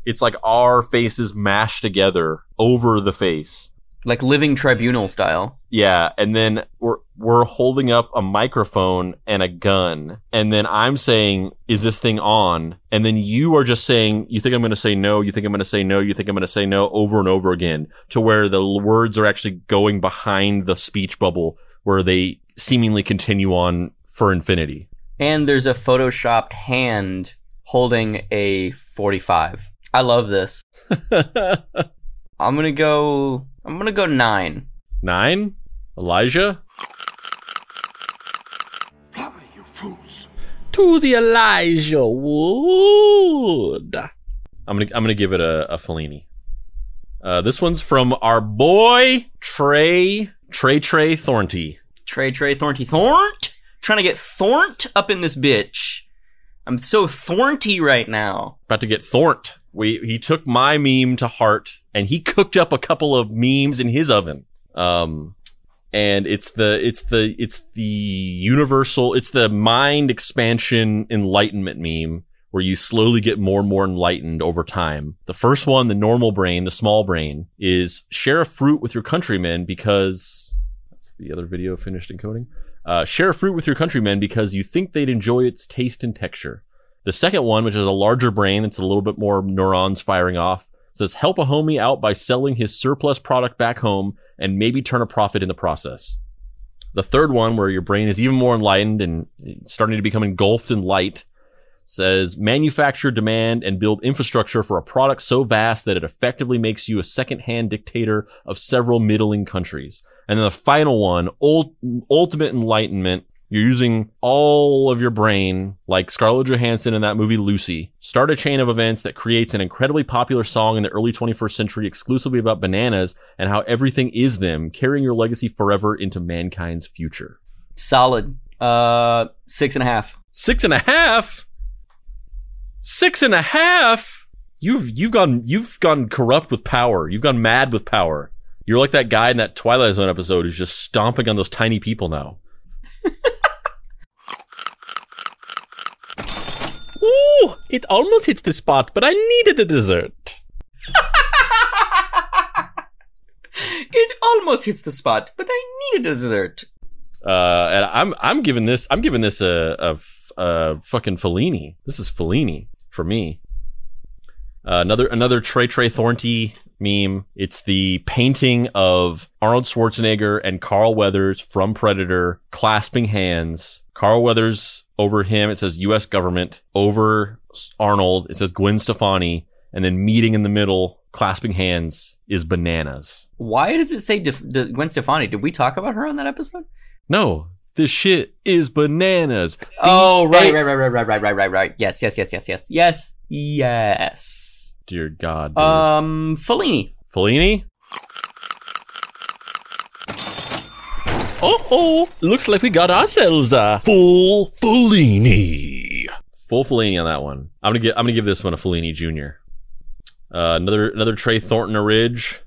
it's like our faces mashed together over the face.
Like living tribunal style.
Yeah, and then we're we're holding up a microphone and a gun, and then I'm saying, "Is this thing on?" And then you are just saying, "You think I'm going to say no? You think I'm going to say no? You think I'm going to say no?" Over and over again, to where the words are actually going behind the speech bubble, where they seemingly continue on for infinity.
And there's a photoshopped hand holding a 45. I love this. I'm gonna go. I'm gonna go nine.
Nine, Elijah
Fly, you fools.
to the Elijah Wood. I'm gonna I'm gonna give it a, a Fellini. Uh, this one's from our boy Trey Trey Trey Thornty.
Trey Trey Thornty Thornt. Trying to get Thornt up in this bitch. I'm so thornty right now.
About to get Thornt. We he took my meme to heart and he cooked up a couple of memes in his oven. Um, and it's the it's the it's the universal it's the mind expansion enlightenment meme where you slowly get more and more enlightened over time. The first one, the normal brain, the small brain, is share a fruit with your countrymen because that's the other video finished encoding. Uh, share a fruit with your countrymen because you think they'd enjoy its taste and texture. The second one, which is a larger brain, it's a little bit more neurons firing off, says help a homie out by selling his surplus product back home and maybe turn a profit in the process. The third one, where your brain is even more enlightened and starting to become engulfed in light, says manufacture, demand, and build infrastructure for a product so vast that it effectively makes you a second-hand dictator of several middling countries. And then the final one, ult- ultimate enlightenment. You're using all of your brain, like Scarlett Johansson in that movie Lucy. Start a chain of events that creates an incredibly popular song in the early 21st century exclusively about bananas and how everything is them, carrying your legacy forever into mankind's future.
Solid. Uh, six and a half.
Six and a half. Six and a half. You've you've gone you've gone corrupt with power. You've gone mad with power. You're like that guy in that Twilight Zone episode who's just stomping on those tiny people now. It almost hits the spot, but I needed a dessert.
It almost hits the spot, but I needed a dessert.
Uh, and I'm I'm giving this I'm giving this a a, a fucking Fellini. This is Fellini for me. Uh, another another Trey Trey Thornty meme. It's the painting of Arnold Schwarzenegger and Carl Weathers from Predator clasping hands. Carl Weathers over him it says U.S. government. Over Arnold it says Gwen Stefani, and then meeting in the middle clasping hands is bananas.
Why does it say Def- De- Gwen Stefani? Did we talk about her on that episode?
No, this shit is bananas.
Oh, right, right, right, right, right, right, right, right, right. Yes, yes, yes, yes, yes, yes, yes.
Dear God. Dave.
Um, Fellini.
Fellini? Oh, oh, looks like we got ourselves a full Fellini. Full Fellini on that one. I'm gonna get. I'm gonna give this one a Fellini Junior. Uh, another another Trey Thornton a Ridge.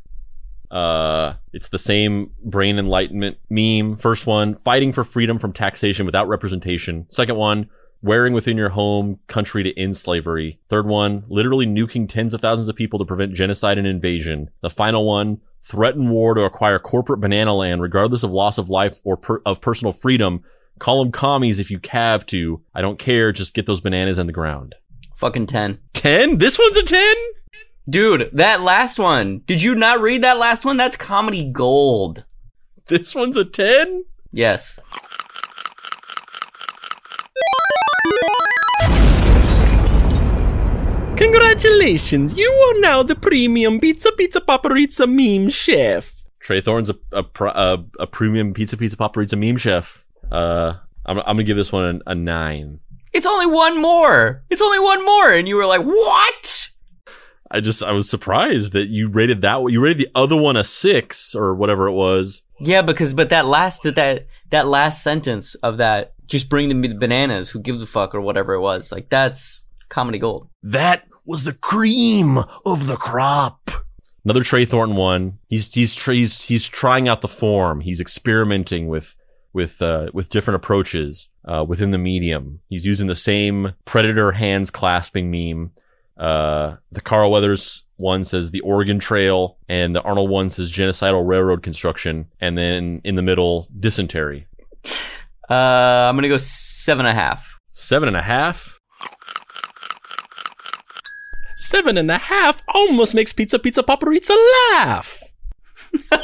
Uh, it's the same brain enlightenment meme. First one, fighting for freedom from taxation without representation. Second one, wearing within your home country to end slavery. Third one, literally nuking tens of thousands of people to prevent genocide and invasion. The final one, threaten war to acquire corporate banana land regardless of loss of life or per- of personal freedom. Call them commies if you have to. I don't care. Just get those bananas in the ground.
Fucking 10.
10? This one's a 10?
Dude, that last one. Did you not read that last one? That's comedy gold.
This one's a 10?
Yes.
Congratulations, you are now the premium Pizza Pizza Paparizza meme chef. Trey Thorne's a a, a, a premium Pizza Pizza Paparizza meme chef. Uh, I'm, I'm gonna give this one a, a nine.
It's only one more. It's only one more. And you were like, what?
I just I was surprised that you rated that. You rated the other one a six or whatever it was.
Yeah, because, but that last, that, that last sentence of that, just bring them the bananas, who gives a fuck or whatever it was. Like, that's comedy gold.
That was the cream of the crop. Another Trey Thornton one. He's he's he's he's trying out the form. He's experimenting with with uh, with different approaches uh, within the medium. He's using the same predator hands clasping meme. Uh, the Carl Weathers one says the Oregon Trail, and the Arnold one says genocidal railroad construction, and then in the middle dysentery.
Uh, I'm gonna go seven and a half.
Seven and a half. Seven and a half almost makes Pizza Pizza Paparizza laugh. I'm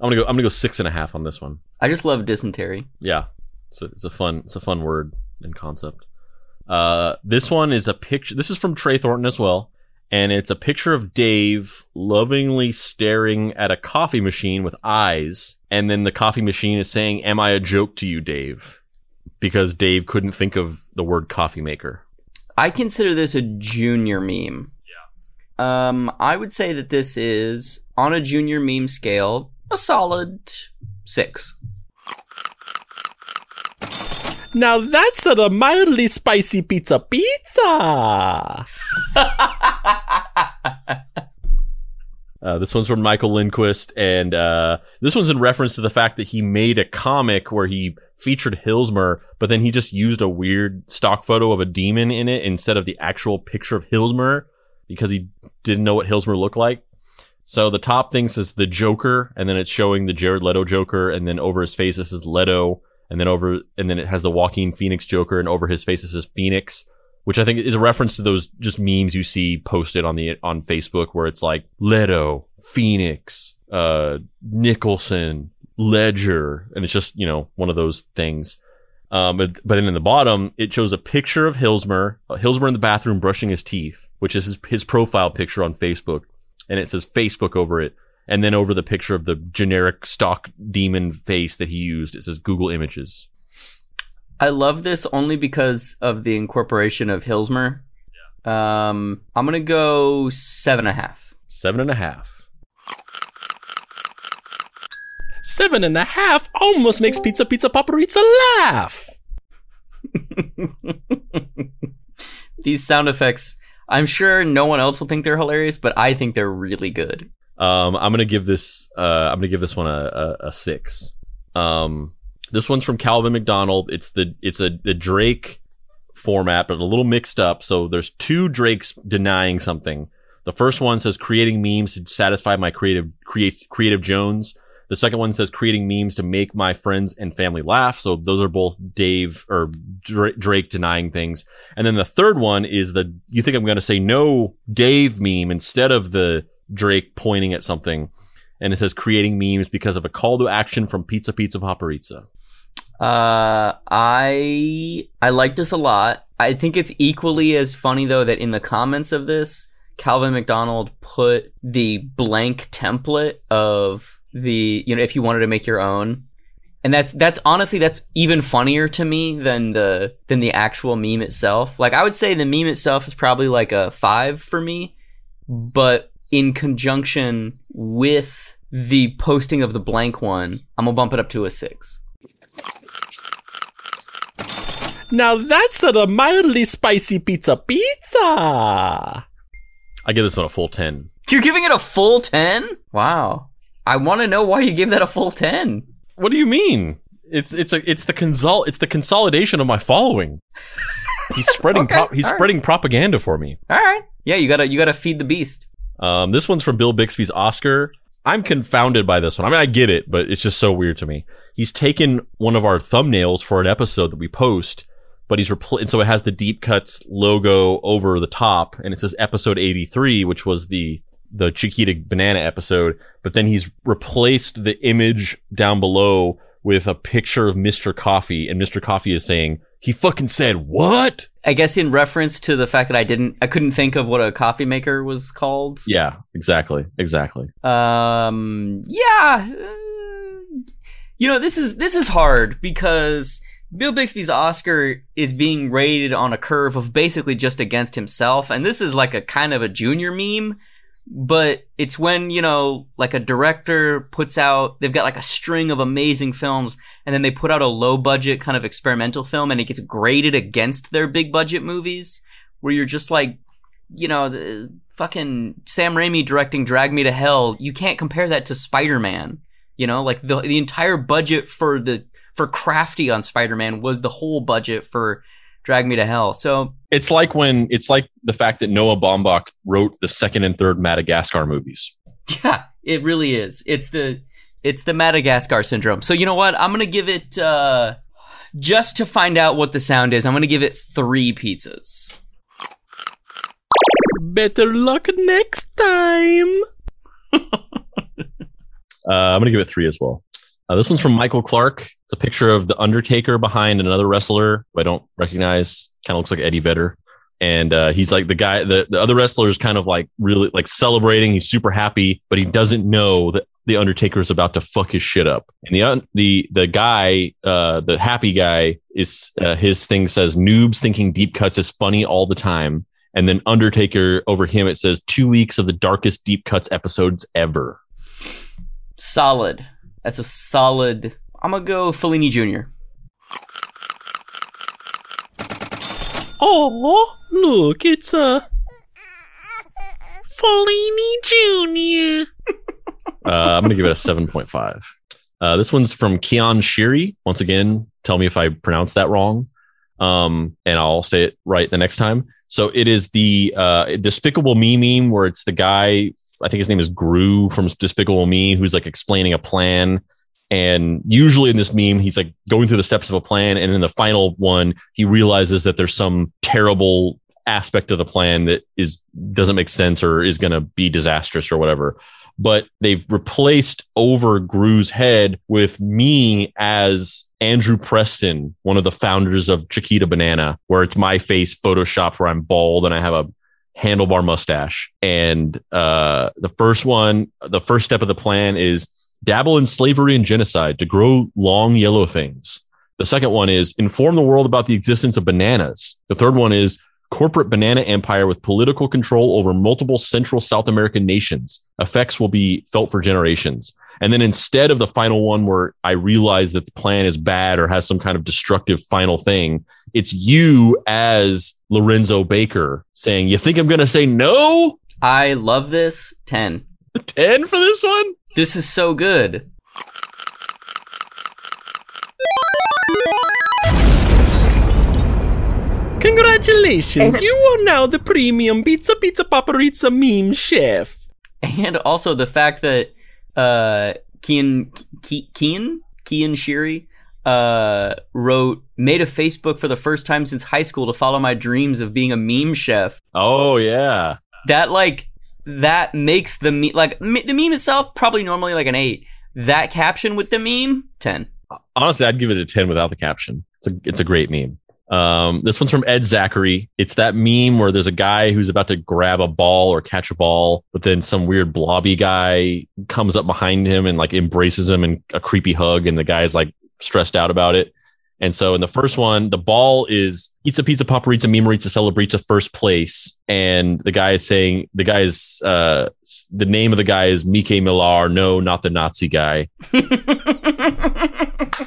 gonna go. I'm gonna go six and a half on this one.
I just love dysentery.
Yeah, it's a, it's a fun. It's a fun word and concept. Uh, this one is a picture. This is from Trey Thornton as well, and it's a picture of Dave lovingly staring at a coffee machine with eyes, and then the coffee machine is saying, "Am I a joke to you, Dave?" Because Dave couldn't think of the word coffee maker.
I consider this a junior meme. Yeah. Um, I would say that this is on a junior meme scale, a solid six.
Now that's a mildly spicy pizza pizza. Uh, this one's from Michael Lindquist, and uh, this one's in reference to the fact that he made a comic where he featured Hilsmer, but then he just used a weird stock photo of a demon in it instead of the actual picture of Hilsmer because he didn't know what Hilsmer looked like. So the top thing says the Joker, and then it's showing the Jared Leto Joker, and then over his face it says Leto, and then over, and then it has the Joaquin Phoenix Joker, and over his face it says Phoenix which I think is a reference to those just memes you see posted on the on Facebook where it's like Leto, Phoenix, uh, Nicholson, Ledger, and it's just you know one of those things. Um, but, but then in the bottom, it shows a picture of Hilsmer, uh, Hilsmer in the bathroom brushing his teeth, which is his, his profile picture on Facebook. And it says Facebook over it. And then over the picture of the generic stock demon face that he used, it says Google Images.
I love this only because of the incorporation of Hilsmer. Yeah. Um, I'm gonna go seven and a half.
Seven and a half. Seven and a half almost makes Pizza Pizza Paparizza laugh.
These sound effects, I'm sure no one else will think they're hilarious, but I think they're really good.
Um, I'm gonna give this. Uh, I'm gonna give this one a, a, a six. Um, this one's from Calvin McDonald. It's the it's a the Drake format, but a little mixed up. So there's two Drakes denying something. The first one says creating memes to satisfy my creative create creative Jones. The second one says creating memes to make my friends and family laugh. So those are both Dave or Drake, denying things. And then the third one is the you think I'm going to say no Dave meme instead of the Drake pointing at something. And it says creating memes because of a call to action from Pizza Pizza Paparizza.
Uh, I I like this a lot. I think it's equally as funny though that in the comments of this, Calvin McDonald put the blank template of the you know if you wanted to make your own. And that's that's honestly that's even funnier to me than the than the actual meme itself. Like i would say the meme itself is probably like a five for me but in conjunction with the posting of the blank one i'm gonna bump it up to a six.
Now that's a mildly spicy pizza pizza. I give this one a full 10.
you're giving it a full 10 wow i want to know why you gave that a full 10
What do you mean? It's it's a it's the consol it's the consolidation of my following. He's spreading
Okay,
prop he's
all right.
spreading propaganda for me.
all right yeah you gotta you gotta feed the beast
Um, this one's from Bill Bixby's Oscar. I'm confounded by this one. I mean, I get it, but it's just so weird to me. He's taken one of our thumbnails for an episode that we post, but he's repl- and so it has the deep cuts logo over the top, and it says episode 83, which was the the Chiquita banana episode. But then he's replaced the image down below with a picture of Mr. Coffee, and Mr. Coffee is saying he fucking said what?
I guess in reference to the fact that I didn't, I couldn't think of what a coffee maker was called.
Yeah, exactly, exactly.
Um, yeah. uh, You know, this is this is hard because Bill Bixby's Oscar is being rated on a curve of basically just against himself, and this is like a kind of a junior meme. But it's when you know, like a director puts out, they've got like a string of amazing films, and then they put out a low budget kind of experimental film, and it gets graded against their big budget movies, where you're just like, you know, the fucking Sam Raimi directing Drag Me to Hell, you can't compare that to Spider-Man. You know, like the the entire budget for the for Crafty on Spider-Man was the whole budget for Drag Me to Hell. So
It's like when it's like the fact that Noah Baumbach wrote the second and third Madagascar movies.
yeah, it really is. It's the it's the Madagascar syndrome. So you know what? I'm gonna give it uh just to find out what the sound is. I'm gonna give it three pizzas.
Better luck next time. uh, I'm gonna give it three as well. Uh, this one's from Michael Clark. It's a picture of the Undertaker behind another wrestler I don't recognize. Kind of looks like Eddie Vedder. And uh, he's like the guy. The, the other wrestler is kind of like really like celebrating. He's super happy, but he doesn't know that the Undertaker is about to fuck his shit up. And the the the guy, uh, the happy guy, is uh, his thing says noobs thinking deep cuts is funny all the time. And then Undertaker over him it says two weeks of the darkest deep cuts episodes ever.
Solid. That's a solid. I'm gonna go Fellini Jr.
Oh, look, it's a Fellini Jr. uh, I'm going to give it a 7.5. Uh, this one's from Keon Shiri. Once again, tell me if I pronounce that wrong. Um, and I'll say it right the next time. So it is the uh, Despicable Me meme where it's the guy, I think his name is Gru from Despicable Me, who's like explaining a plan. And usually in this meme, he's like going through the steps of a plan. And in the final one, he realizes that there's some terrible aspect of the plan that is doesn't make sense or is going to be disastrous or whatever. But they've replaced over Gru's head with me as Andrew Preston, one of the founders of Chiquita Banana, where it's my face photoshopped where I'm bald and I have a handlebar mustache. And uh, the first one, the first step of the plan is dabble in slavery and genocide to grow long yellow things. The second one is inform the world about the existence of bananas. The third one is corporate banana empire with political control over multiple Central South American nations. Effects will be felt for generations. And then instead of the final one where I realize that the plan is bad or has some kind of destructive final thing, it's you as Lorenzo Baker saying, You think I'm going to say no?
I love this. 10.
10 for this one?
This is so good.
Congratulations, you are now the premium Pizza Pizza Paparizza meme chef.
And also the fact that uh Kian Ki- Kian Kian Shiri uh wrote made a Facebook for the first time since high school to follow my dreams of being a meme chef.
Oh, yeah.
That like that makes the meme like me- the meme itself probably normally like an 8. That caption with the meme 10.
Honestly, I'd give it a 10 without the caption. It's a, it's a great meme. Um, this one's from Ed Zachary. It's that meme where there's a guy who's about to grab a ball or catch a ball, but then some weird blobby guy comes up behind him and like embraces him and a creepy hug, and the guy's like stressed out about it. And so in the first one, the ball is Pizza Pizza Paparizza Memearizza Celebrizza first place. And the guy is saying the guy is uh the name of the guy is Mike Miller. No, not the Nazi guy.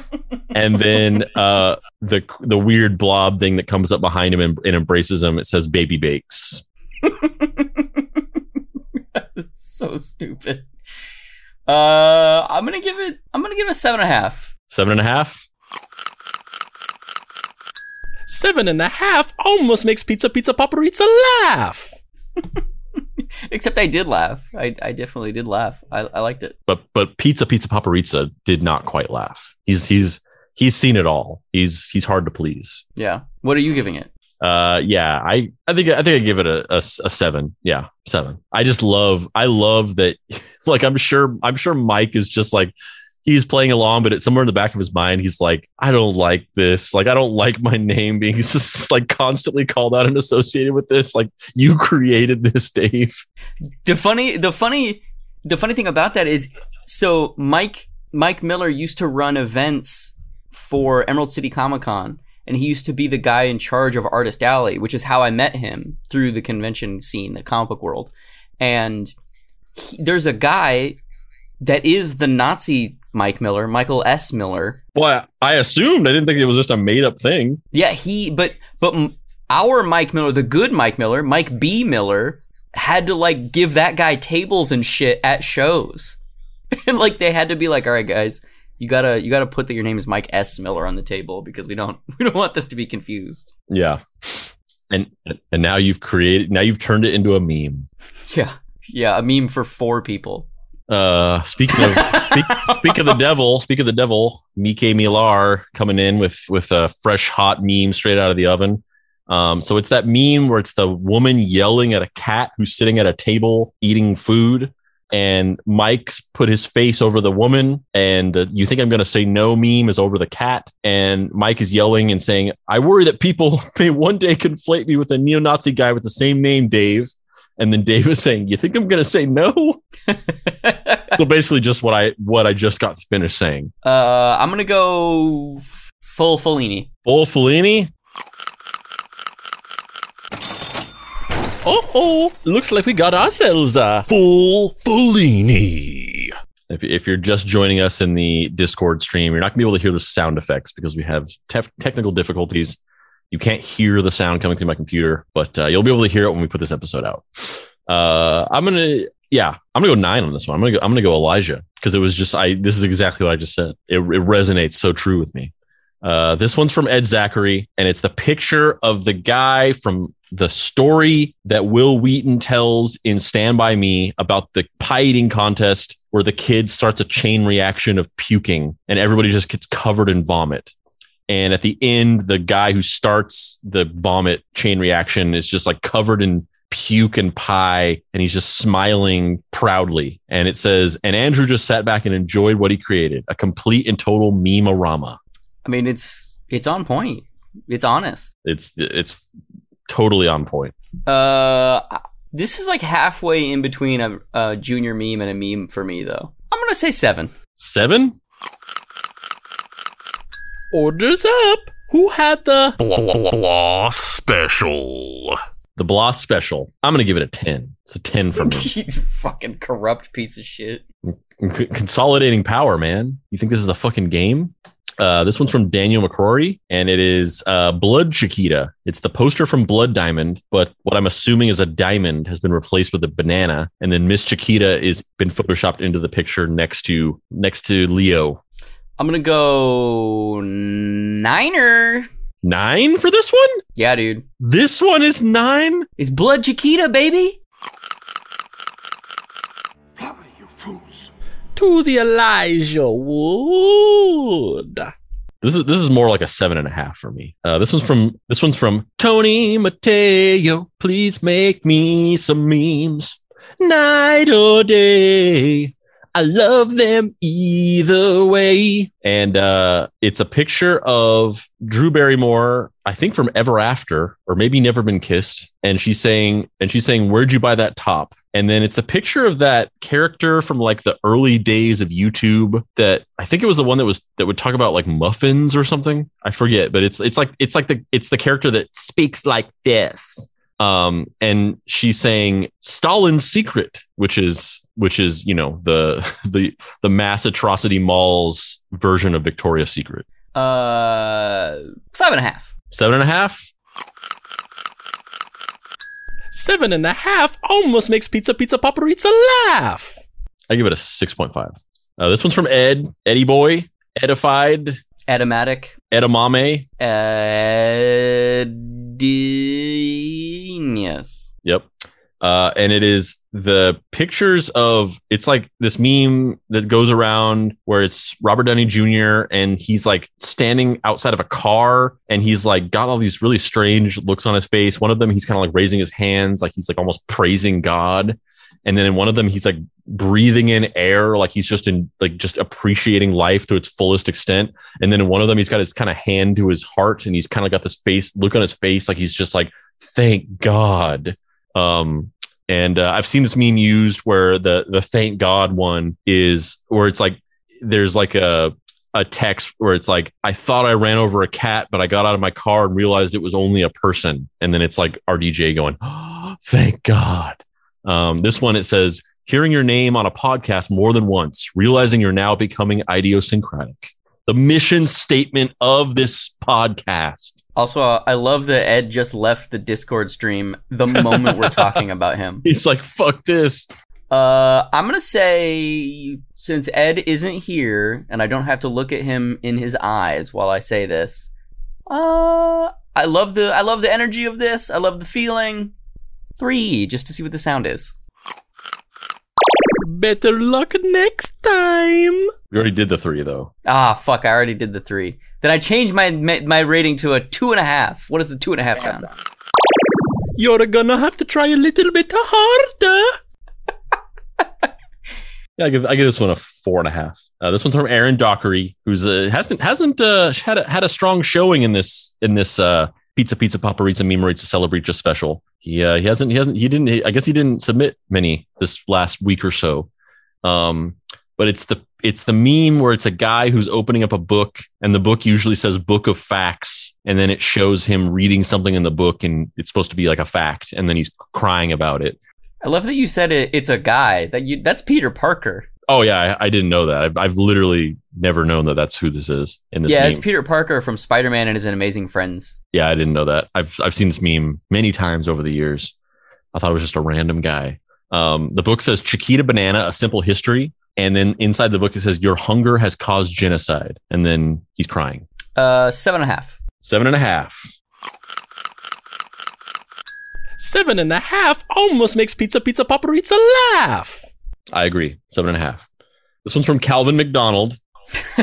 and then uh the the weird blob thing that comes up behind him and, and embraces him, it says baby bakes.
That's so stupid. Uh, I'm gonna give it. I'm gonna give it a seven and a half.
Seven and a half. Seven and a half almost makes Pizza Pizza Paparizza laugh.
Except I did laugh. I, I definitely did laugh. I, I liked it.
But but Pizza Pizza Paparizza did not quite laugh. He's he's he's seen it all. He's he's hard to please.
Yeah. What are you giving it?
Uh yeah, I I think I think I give it a, a, a seven. Yeah, seven. I just love I love that like I'm sure I'm sure Mike is just like he's playing along, but it's somewhere in the back of his mind, he's like, I don't like this. Like, I don't like my name being just like constantly called out and associated with this. Like, you created this, Dave.
The funny, the funny, the funny thing about that is, so Mike Mike Miller used to run events for Emerald City Comic Con. And he used to be the guy in charge of Artist Alley, which is how I met him through the convention scene, the comic book world. And he, there's a guy that is the Nazi Mike Miller, Michael S. Miller.
Well, I assumed. I didn't think it was just a made up thing.
Yeah, he, but, but our Mike Miller, the good Mike Miller, Mike B. Miller, had to like give that guy tables and shit at shows. and like they had to be like, all right, guys, you gotta, you gotta put that your name is Mike S. Miller on the table because we don't, we don't want this to be confused.
Yeah. And, and now you've created, now you've turned it into a meme.
Yeah. Yeah. A meme for four people.
Uh, speaking of speak, speak of the devil, speak of the devil, Mike Miller coming in with with a fresh hot meme straight out of the oven. Um, so it's that meme where it's the woman yelling at a cat who's sitting at a table eating food, and Mike's put his face over the woman, and uh, you think I'm going to say no meme is over the cat, and Mike is yelling and saying, "I worry that people may one day conflate me with a neo-Nazi guy with the same name, Dave." And then Dave is saying, "You think I'm going to say no?" so basically, just what I what I just got finished saying.
Uh, I'm gonna go full Fellini.
Full Fellini. Oh, oh! Looks like we got ourselves a full Fellini. If, if you're just joining us in the Discord stream, you're not gonna be able to hear the sound effects because we have te- technical difficulties. You can't hear the sound coming through my computer, but uh, you'll be able to hear it when we put this episode out. Uh, I'm gonna, yeah, I'm gonna go nine on this one. I'm gonna go, I'm gonna go Elijah because it was just I. This is exactly what I just said. It, it resonates so true with me. Uh, this one's from Ed Zachary, and it's the picture of the guy from the story that Wil Wheaton tells in Stand By Me about the pie eating contest where the kid starts a chain reaction of puking and everybody just gets covered in vomit. And at the end, the guy who starts the vomit chain reaction is just like covered in puke and pie and he's just smiling proudly. And it says, and Andrew just sat back and enjoyed what he created a complete and total meme-orama.
I mean, it's it's on point. It's honest.
It's it's totally on point.
Uh, this is like halfway in between a, a junior meme and a meme for me, though. I'm gonna say seven.
Seven? Orders up. Who had the
blah, blah blah, special?
The blah special. I'm gonna give it a ten. It's a ten for me.
He's fucking corrupt piece of shit.
C- consolidating power, man. You think this is a fucking game? Uh, this one's from Daniel McCrory, and it is uh, Blood Chiquita. It's the poster from Blood Diamond, but what I'm assuming is a diamond has been replaced with a banana, and then Miss Chiquita is been photoshopped into the picture next to next to Leo.
I'm gonna go niner.
Nine for this one?
Yeah, dude.
This one is nine.
It's Blood Chiquita, baby.
Fly, you fools.
To the Elijah Wood. This is this is more like a seven and a half for me. Uh, this one's from this one's from Tony Mateo. Please make me some memes, night or day. I love them either way. And uh, it's a picture of Drew Barrymore, I think from Ever After, or maybe Never Been Kissed. And she's saying, and she's saying, Where'd you buy that top? And then it's a picture of that character from like the early days of YouTube that I think it was the one that was that would talk about like muffins or something. I forget, but it's it's like it's like the it's the character that speaks like this. Um, and she's saying Stalin's secret, which is which is you know the the the mass atrocity malls version of Victoria's Secret.
Uh, five and a half.
Seven and a half.
Seven and a half almost makes Pizza Pizza Paparizza laugh.
I give it a six point five. Uh, this one's from Ed Eddie Boy Edified
Edomatic.
Edamame.
Edinius.
Yep. Uh, and it is the pictures of it's like this meme that goes around where it's Robert Downey Jr. and he's like standing outside of a car and he's like got all these really strange looks on his face. One of them, he's kind of like raising his hands, like he's like almost praising God. And then in one of them, he's like breathing in air, like he's just in like just appreciating life to its fullest extent. And then in one of them, he's got his kind of hand to his heart and he's kind of got this face look on his face, like he's just like, thank God. Um, and uh, I've seen this meme used where the the thank God one is where it's like there's like a a text where it's like I thought I ran over a cat, but I got out of my car and realized it was only a person, and then it's like RDJ going, oh, "Thank God." Um, this one it says, "Hearing your name on a podcast more than once, realizing you're now becoming idiosyncratic." The mission statement of this podcast.
Also, uh, I love that Ed just left the Discord stream the moment we're talking about him.
He's like, fuck this.
Uh, I'm going to say since Ed isn't here and I don't have to look at him in his eyes while I say this, uh, I love the I love the energy of this. I love the feeling. 3 just to see what the sound is.
Better luck next time.
We already did the 3 though.
Ah, fuck, I already did the 3. Then I changed my my rating to a two and a half. What does the two and a half sound?
You're gonna have to try a little bit harder.
yeah, I give, I give this one a four and a half. Uh, this one's from Aaron Dockery, who's uh, hasn't hasn't uh, had a, had a strong showing in this in this uh, pizza pizza paparizza memorates to celebrate just special. He uh, he hasn't he hasn't he didn't he, I guess he didn't submit many this last week or so. Um, but it's the it's the meme where it's a guy who's opening up a book and the book usually says book of facts and then it shows him reading something in the book and it's supposed to be like a fact and then he's crying about it.
I love that you said it. It's a guy that you. That's Peter Parker.
Oh yeah, I, I didn't know that. I've, I've literally never known that that's who this is in this.
yeah,
meme.
it's Peter Parker from Spider Man and His Amazing Friends.
Yeah, I didn't know that. I've I've seen this meme many times over the years. I thought it was just a random guy. Um, the book says Chiquita Banana: A Simple History, and then inside the book it says Your hunger has caused genocide, and then he's crying.
Uh, seven and a half.
Seven and a half.
Seven and a half almost makes Pizza Pizza Paparizza laugh.
I agree. Seven and a half. This one's from Calvin McDonald,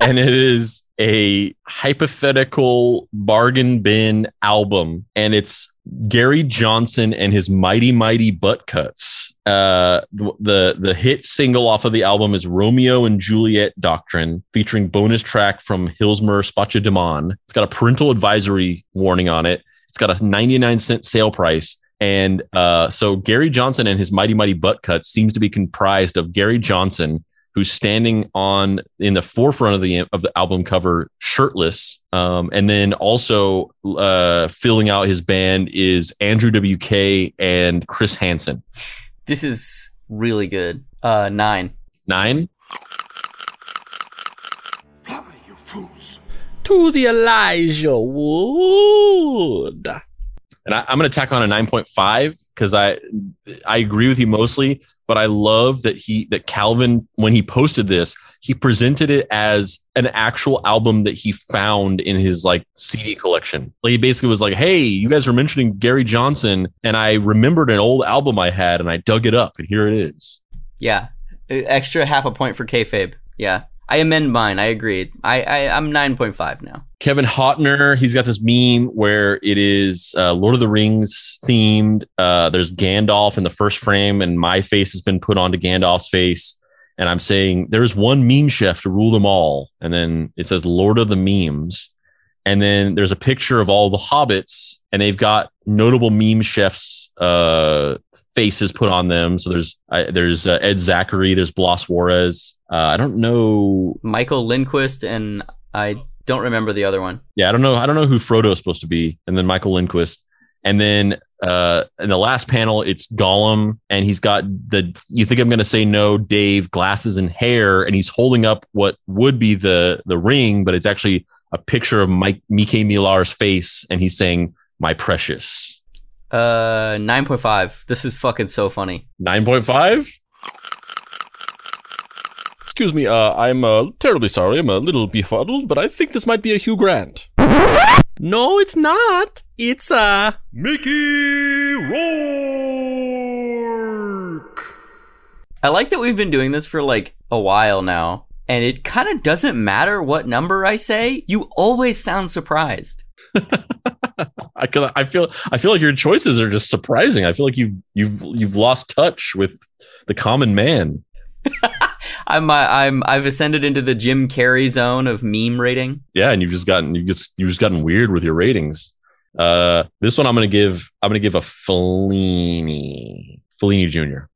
and it is a hypothetical bargain bin album, and it's Gary Johnson and his Mighty Mighty Butt Cuts. Uh, the, the hit single off of the album is Romeo and Juliet Doctrine, featuring bonus track from Hilsmer Spacha Demon. It's got a parental advisory warning on it. It's got a 99 cent sale price. And uh, so Gary Johnson and his Mighty Mighty Butt Cuts seems to be comprised of Gary Johnson, who's standing on in the forefront of the of the album cover, shirtless, um, and then also uh, filling out his band is Andrew WK and Chris Hansen.
This is really good. Uh, nine.
Nine.
Fly, you fools.
To the Elijah Wood.
and I, I'm going to tack on a 9.5 because I I agree with you mostly, but I love that he that Calvin when he posted this he presented it as an actual album that he found in his like CD collection. Like he basically was like, "Hey, you guys were mentioning Gary Johnson, and I remembered an old album I had, and I dug it up, and here it is."
Yeah. Uh, Extra half a point for kayfabe. Yeah. I amend mine. I agree. I, I I'm nine point five now.
Kevin Hotner, he's got this meme where it is uh, Lord of the Rings themed. Uh, there's Gandalf in the first frame, and my face has been put onto Gandalf's face. And I'm saying there's one meme chef to rule them all. And then it says Lord of the Memes. And then there's a picture of all the hobbits, and they've got notable meme chefs uh, faces put on them. So there's there's uh, Ed Zachary, there's Blas Juarez. Uh, I don't know.
Michael Lindquist and I don't remember the other one.
Yeah, I don't know. I don't know who Frodo is supposed to be. And then Michael Lindquist. And then uh, in the last panel, it's Gollum, and he's got the. You think I'm going to say no, Dave, glasses and hair, and he's holding up what would be the the ring, but it's actually a picture of Mike Mike Miller's face, and he's saying, "My precious."
Uh, nine point five. This is fucking so funny.
Nine point five.
Excuse me, uh, I'm uh, terribly sorry. I'm a little befuddled, but I think this might be a Hugh Grant. No, it's not. It's uh
Mickey Rourke.
I like that we've been doing this for like a while now, and it kind of doesn't matter what number I say. You always sound surprised.
I feel, I feel I feel like your choices are just surprising. I feel like you've you've you've lost touch with the common man.
I'm uh, I'm I've ascended into the Jim Carrey zone of meme rating.
Yeah, and you've just gotten you just you've just gotten weird with your ratings. Uh, this one I'm gonna give I'm gonna give a Fellini Fellini Jr.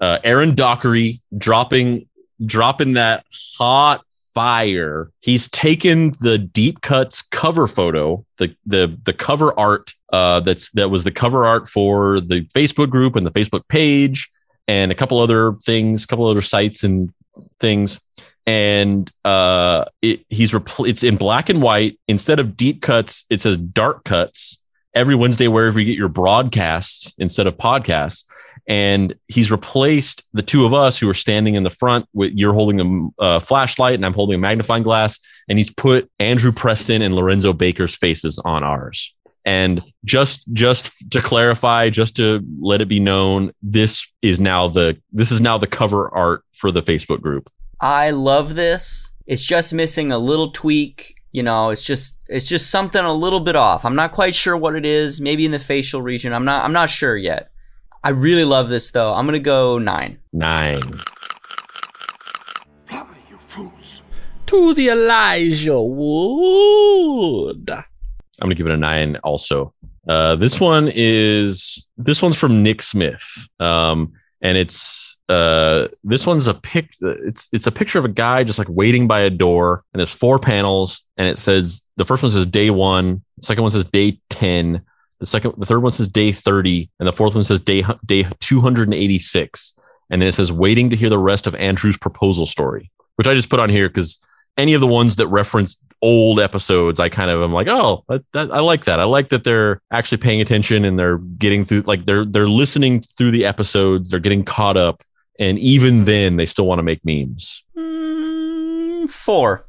Uh, Aaron Dockery dropping dropping that hot fire. He's taken the deep cuts cover photo, the the the cover art uh, that's that was the cover art for the Facebook group and the Facebook page and a couple other things, a couple other sites and things. And uh, it, he's repl- it's in black and white instead of deep cuts. It says dark cuts every Wednesday wherever you get your broadcasts instead of podcasts. And he's replaced the two of us who are standing in the front with you're holding a uh, flashlight and I'm holding a magnifying glass. And he's put Andrew Preston and Lorenzo Baker's faces on ours. And just just to clarify, just to let it be known, this is now the this is now the cover art for the Facebook group.
I love this. It's just missing a little tweak. You know, it's just it's just something a little bit off. I'm not quite sure what it is. Maybe in the facial region. I'm not I'm not sure yet. I really love this though. I'm gonna go nine.
Nine.
Fly, you fools.
to the Elijah Wood.
I'm gonna give it a nine also. Uh, this one is this one's from Nick Smith. Um, and it's uh this one's a pic it's it's a picture of a guy just like waiting by a door and there's four panels and it says the first one says day one, second one says day 10, the second the third one says day 30, and the fourth one says day day 286. And then it says waiting to hear the rest of Andrew's proposal story, which I just put on here because any of the ones that reference old episodes, I kind of am like, oh, that, that, I like that. I like that they're actually paying attention and they're getting through, like they're they're listening through the episodes. They're getting caught up, and even then, they still want to make memes.
Mm, four.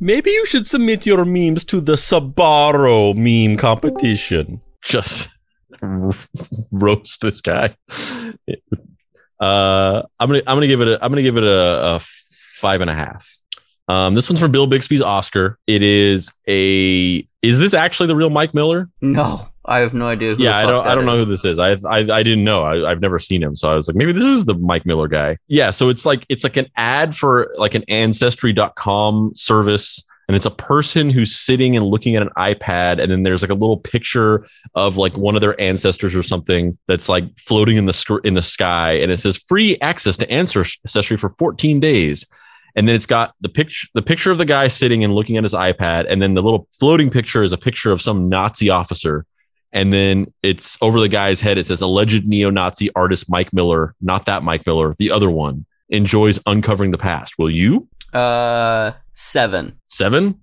Maybe you should submit your memes to the Sabaro meme competition.
Just roast this guy. Uh, I'm gonna I'm gonna give it a I'm gonna give it a, a five and a half. Um, this one's from Bill Bixby's Oscar. It is a. Is this actually the real Mike Miller?
No, I have no idea. Who
yeah, I don't. I don't know who this is. I I, I didn't know. I, I've never seen him, so I was like, maybe this is the Mike Miller guy. Yeah. So it's like it's like an ad for like an Ancestry.com service, and it's a person who's sitting and looking at an iPad, and then there's like a little picture of like one of their ancestors or something that's like floating in the sc- in the sky, and it says free access to Ancestry for 14 days. And then it's got the picture, the picture of the guy sitting and looking at his iPad, and then the little floating picture is a picture of some Nazi officer. And then it's over the guy's head. It says alleged neo-Nazi artist Mike Miller, not that Mike Miller, the other one, enjoys uncovering the past. Will you?
Uh, seven.
Seven?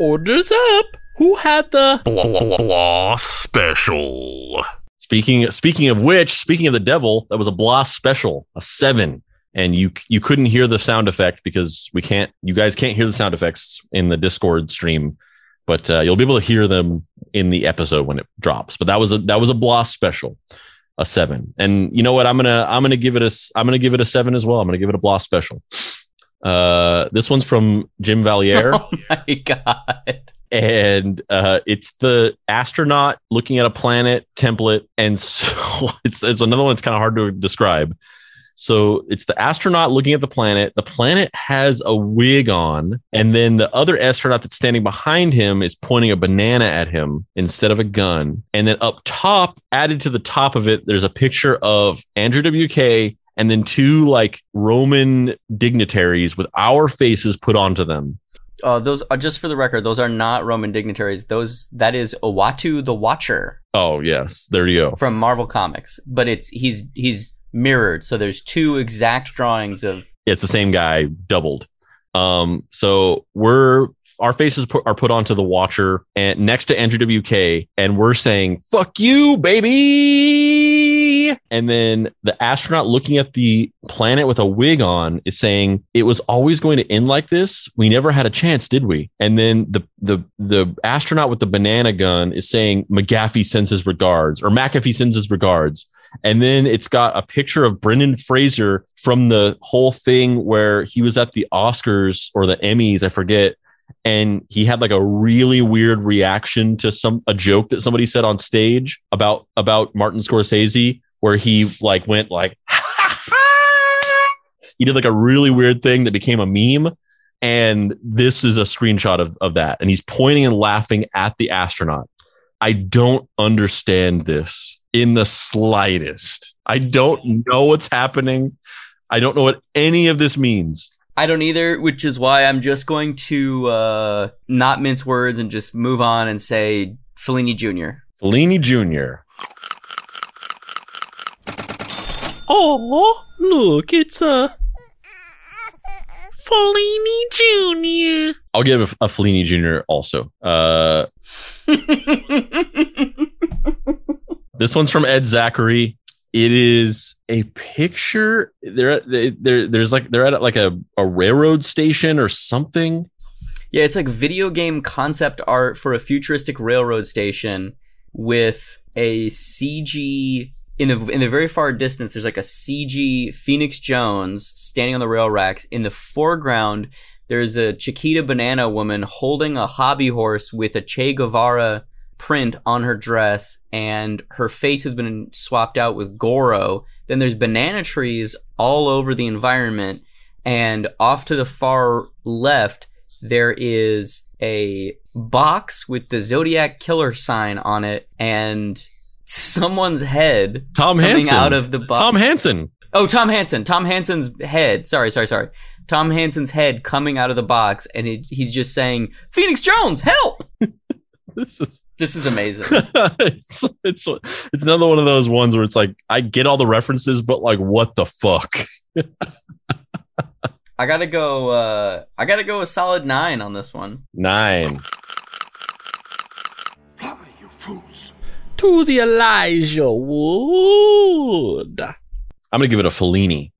Orders up. Who had the
Blah blah, blah, special.
Speaking speaking of which, speaking of the devil, that was a Bloss special, a seven. And you you couldn't hear the sound effect because we can't you guys can't hear the sound effects in the Discord stream, but uh, you'll be able to hear them in the episode when it drops. But that was a that was a blast special. a seven. And you know what? I'm gonna I'm gonna give it a i'm gonna give it a seven as well. I'm gonna give it a blast special. Uh, this one's from Jim Valier.
Oh my god.
and uh, it's the astronaut looking at a planet template, and so it's it's another one that's kind of hard to describe. So it's the astronaut looking at the planet. The planet has a wig on, and then the other astronaut that's standing behind him is pointing a banana at him instead of a gun. And then up top, added to the top of it, there's a picture of Andrew WK and then two like Roman dignitaries with our faces put onto them.
Uh, those are just for the record. Those are not Roman dignitaries. Those that is Uatu the Watcher
Oh yes, there you go.
from Marvel Comics, but it's he's he's mirrored. So there's two exact drawings of.
it's the same guy doubled. Um, so we're our faces put, are put onto the watcher and next to Andrew WK, and we're saying "fuck you, baby." And then the astronaut looking at the planet with a wig on is saying it was always going to end like this. We never had a chance, did we? And then the the the astronaut with the banana gun is saying McGaffey sends his regards, or McAfee sends his regards. And then it's got a picture of Brendan Fraser from the whole thing where he was at the Oscars or the Emmys, I forget. And he had like a really weird reaction to some a joke that somebody said on stage about about Martin Scorsese, where he like went like he did like a really weird thing that became a meme. And this is a screenshot of, of that. And he's pointing and laughing at the astronaut. I don't understand this in the slightest. I don't know what's happening. I don't know what any of this means.
I don't either, which is why I'm just going to uh, not mince words and just move on and say Fellini Jr.
Fellini Jr.
Oh, look, it's a Fellini Jr.
I'll give a, a Fellini Jr. also. Uh, this one's from Ed Zachary. It is a picture. They're at, they're, there's like they're at like a, a railroad station or something.
Yeah, it's like video game concept art for a futuristic railroad station with a CG in the in the very far distance. There's like a CG Phoenix Jones standing on the rail racks. In the foreground, there's a Chiquita Banana woman holding a hobby horse with a Che Guevara print on her dress, and her face has been swapped out with Goro. Then there's banana trees all over the environment, and off to the far left there is a box with the Zodiac killer sign on it and someone's head
Tom
coming
Hansen.
out of the box.
Tom Hansen.
oh, Tom Hansen. Tom Hansen's head. Sorry, sorry, sorry. Tom Hansen's head coming out of the box and it, he's just saying, Phoenix Jones, help!
This is
This is amazing.
it's, it's it's another one of those ones where it's like I get all the references, but like what the fuck?
I gotta go, uh, I gotta go a solid nine on this one.
Nine.
Fly, you fools.
To the Elijah Wood.
I'm gonna give it a Fellini.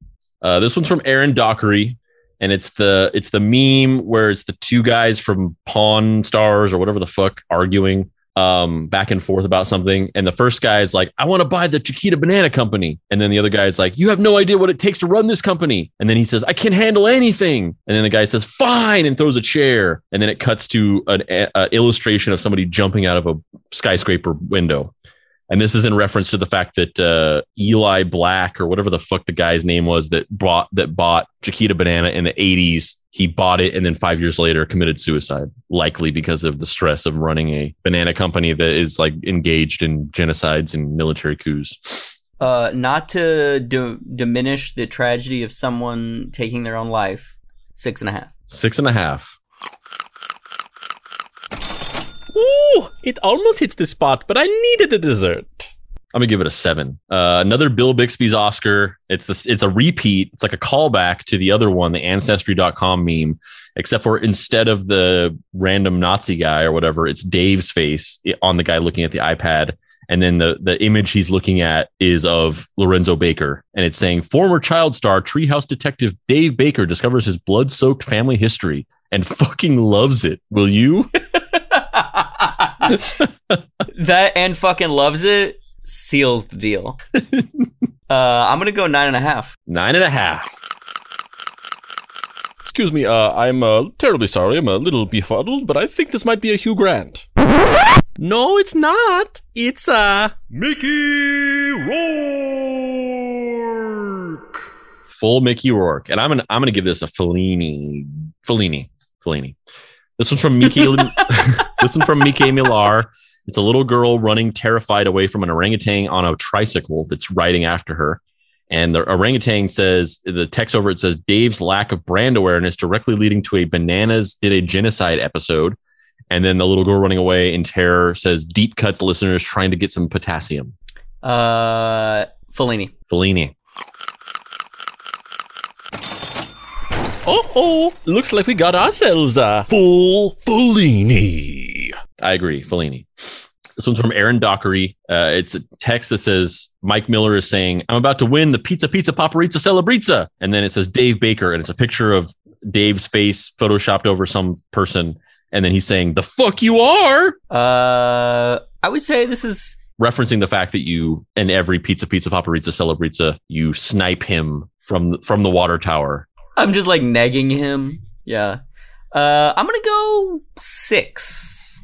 Uh, this one's from Aaron Dockery, and it's the it's the meme where it's the two guys from Pawn Stars or whatever the fuck arguing um, back and forth about something, and the first guy is like, "I want to buy the Chiquita Banana Company," and then the other guy is like, "You have no idea what it takes to run this company," and then he says, "I can't handle anything," and then the guy says, "Fine," and throws a chair, and then it cuts to an a, a illustration of somebody jumping out of a skyscraper window. And this is in reference to the fact that uh, Eli Black or whatever the fuck the guy's name was that bought that bought Chiquita Banana in the 80s. He bought it and then five years later committed suicide, likely because of the stress of running a banana company that is like engaged in genocides and military coups.
Uh, not to d- diminish the tragedy of someone taking their own life, six and a half.
Six and a half.
Ooh, it almost hits the spot, but I needed a dessert.
I'm gonna give it a seven. Uh, another Bill Bixby's Oscar. It's this. It's a repeat. It's like a callback to the other one, the Ancestry.com meme, except for instead of the random Nazi guy or whatever, it's Dave's face on the guy looking at the iPad, and then the the image he's looking at is of Lorenzo Baker, and it's saying former child star Treehouse detective Dave Baker discovers his blood soaked family history and fucking loves it. Will you?
that and fucking loves it seals the deal. uh, I'm gonna go nine and a half.
Nine and a half.
Excuse me, uh, I'm uh, terribly sorry. I'm a little befuddled, but I think this might be a Hugh Grant. No, it's not. It's a
Mickey Rourke.
Full Mickey Rourke. And I'm gonna I'm gonna give this a Fellini. Fellini. Fellini. This one's from Miki. this one's from Miki Millar. It's a little girl running terrified away from an orangutan on a tricycle that's riding after her. And the orangutan says, the text over it says, Dave's lack of brand awareness directly leading to a bananas did a genocide episode. And then the little girl running away in terror says, deep cuts listeners trying to get some potassium.
Uh, Fellini.
Fellini.
Oh oh. Looks like we got ourselves a full Fellini.
I agree. Fellini. This one's from Aaron Dockery. Uh, it's a text that says Mike Miller is saying, "I'm about to win the Pizza Pizza Paparizza Celebrizza," and then it says Dave Baker, and it's a picture of Dave's face photoshopped over some person, and then he's saying, "The fuck you are,"
Uh, I would say this is
referencing the fact that you in every Pizza Pizza Paparizza Celebrizza you snipe him from from the water tower.
I'm just like negging him. Yeah. Uh, I'm gonna go six.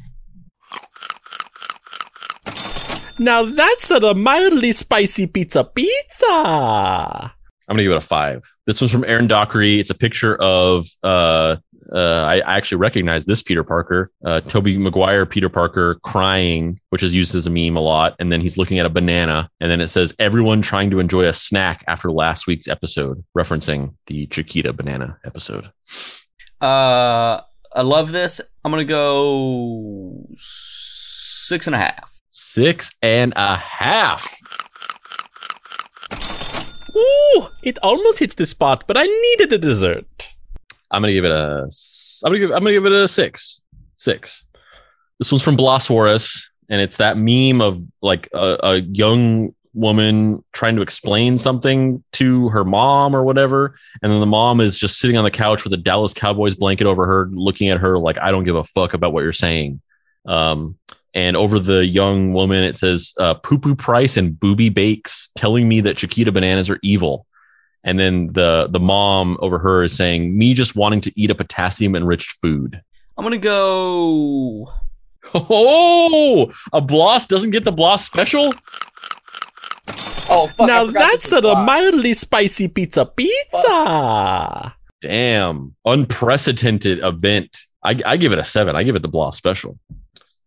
Now that's a mildly spicy pizza pizza.
I'm gonna give it a five. This one's from Aaron Dockery. It's a picture of uh uh I I actually recognize this Peter Parker, uh Tobey Maguire Peter Parker crying, which is used as a meme a lot, and then he's looking at a banana, and then it says everyone trying to enjoy a snack after last week's episode, referencing the Chiquita banana episode.
Uh, I love this. I'm gonna go six and a half.
Six and a half.
Ooh, it almost hits the spot, but I needed a dessert.
I'm gonna give it a. I'm gonna give. I'm gonna give it a six. Six. This one's from Blas and it's that meme of like a, a young woman trying to explain something to her mom or whatever, and then the mom is just sitting on the couch with a Dallas Cowboys blanket over her, looking at her like, "I don't give a fuck about what you're saying." Um, and over the young woman, it says uh, "Poo Poo Price and Booby Bakes," telling me that Chiquita bananas are evil. And then the the mom over her is saying, "Me just wanting to eat a potassium enriched food."
I'm gonna go.
Oh, a Bloss doesn't get the Bloss special.
Oh fuck!
now that's a mildly spicy pizza pizza.
Damn, unprecedented event. I, I give it a seven. I give it the Bloss special.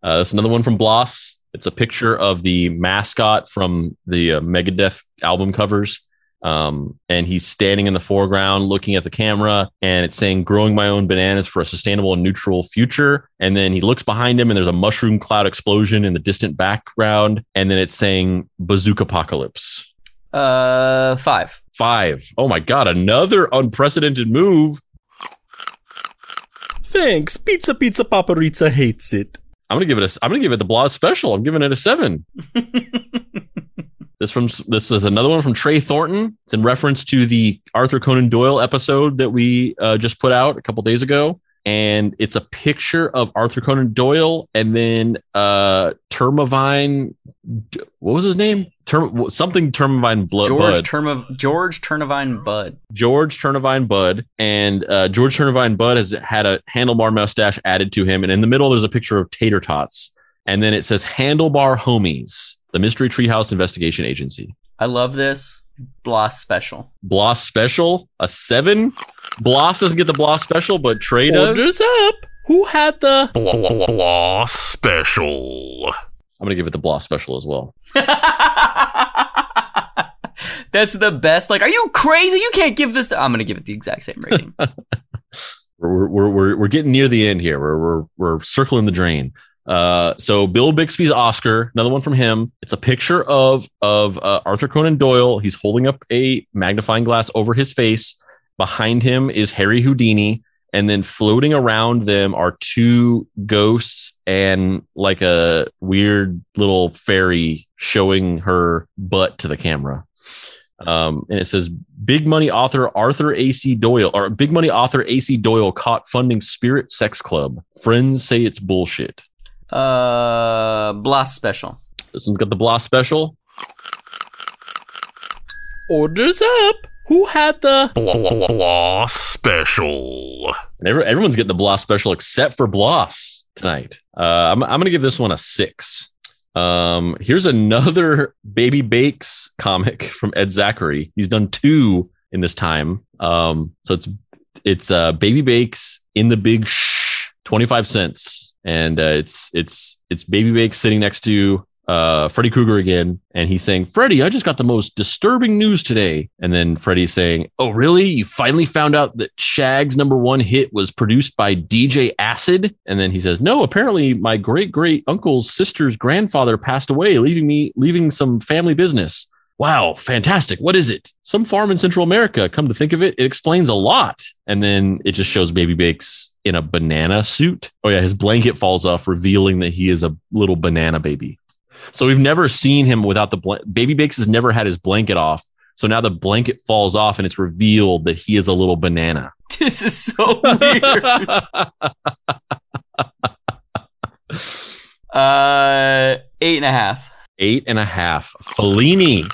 Uh, that's another one from Bloss. It's a picture of the mascot from the uh, Megadeth album covers. Um, and he's standing in the foreground looking at the camera and it's saying growing my own bananas for a sustainable and neutral future. And then he looks behind him and there's a mushroom cloud explosion in the distant background. And then it's saying bazooka apocalypse.
Uh, five.
Five. Oh my God. Another unprecedented move.
Thanks, pizza pizza paparizza hates it.
I'm gonna give it a. I'm gonna give it the Blas special. I'm giving it a seven. this from this is another one from Trey Thornton. It's in reference to the Arthur Conan Doyle episode that we uh, just put out a couple days ago, and it's a picture of Arthur Conan Doyle and then uh Termavine. What was his name? Term something Termavine Blood.
George
Budd.
Term George Turnavine Budd.
George Turnavine Budd, and uh, George Turnavine Budd has had a handlebar mustache added to him, and in the middle there's a picture of tater tots, and then it says Handlebar Homies, the Mystery Treehouse Investigation Agency.
I love this. Bloss special.
Bloss special, a seven. Bloss doesn't get the Bloss special, but Trey does.
Orders up. Who had the
Blah, blah, blah special.
I'm gonna give it the Bloss special as well.
That's the best. Like, are you crazy? You can't give this. I'm gonna give it the exact same rating.
We're we're we're, we're getting near the end here. We're we're we're circling the drain. Uh, so Bill Bixby's Oscar, another one from him. It's a picture of of uh, Arthur Conan Doyle. He's holding up a magnifying glass over his face. Behind him is Harry Houdini, and then floating around them are two ghosts and like a weird little fairy showing her butt to the camera. Um, and it says big money author Arthur A.C. Doyle or big money author A.C. Doyle caught funding Spirit Sex Club. Friends say it's bullshit.
Uh, Bloss special.
This one's got the Bloss special.
Orders up. Who had the
Blah, blah, blah special.
And every, everyone's getting the Bloss special except for Bloss tonight. Uh, I'm, I'm going to give this one a six. Um, here's another Baby Bakes comic from Ed Zachary. He's done two in this time. Um, so it's it's uh, Baby Bakes in the Big Shh, 25 cents, and uh, it's it's it's Baby Bakes sitting next to uh, Freddy Krueger again, and he's saying, "Freddy, I just got the most disturbing news today." And then Freddy's saying, "Oh, really? You finally found out that Shag's number one hit was produced by DJ Acid?" And then he says, "No, apparently my great great uncle's sister's grandfather passed away, leaving me leaving some family business." Wow, fantastic. What is it? Some farm in Central America. Come to think of it, it explains a lot. And then it just shows Baby Bakes in a banana suit. Oh, yeah, his blanket falls off, revealing that he is a little banana baby. So we've never seen him without the blanket. Baby Bakes has never had his blanket off. So now the blanket falls off and it's revealed that he is a little banana.
This is so weird. uh, eight and a half.
Eight and a half. Fellini.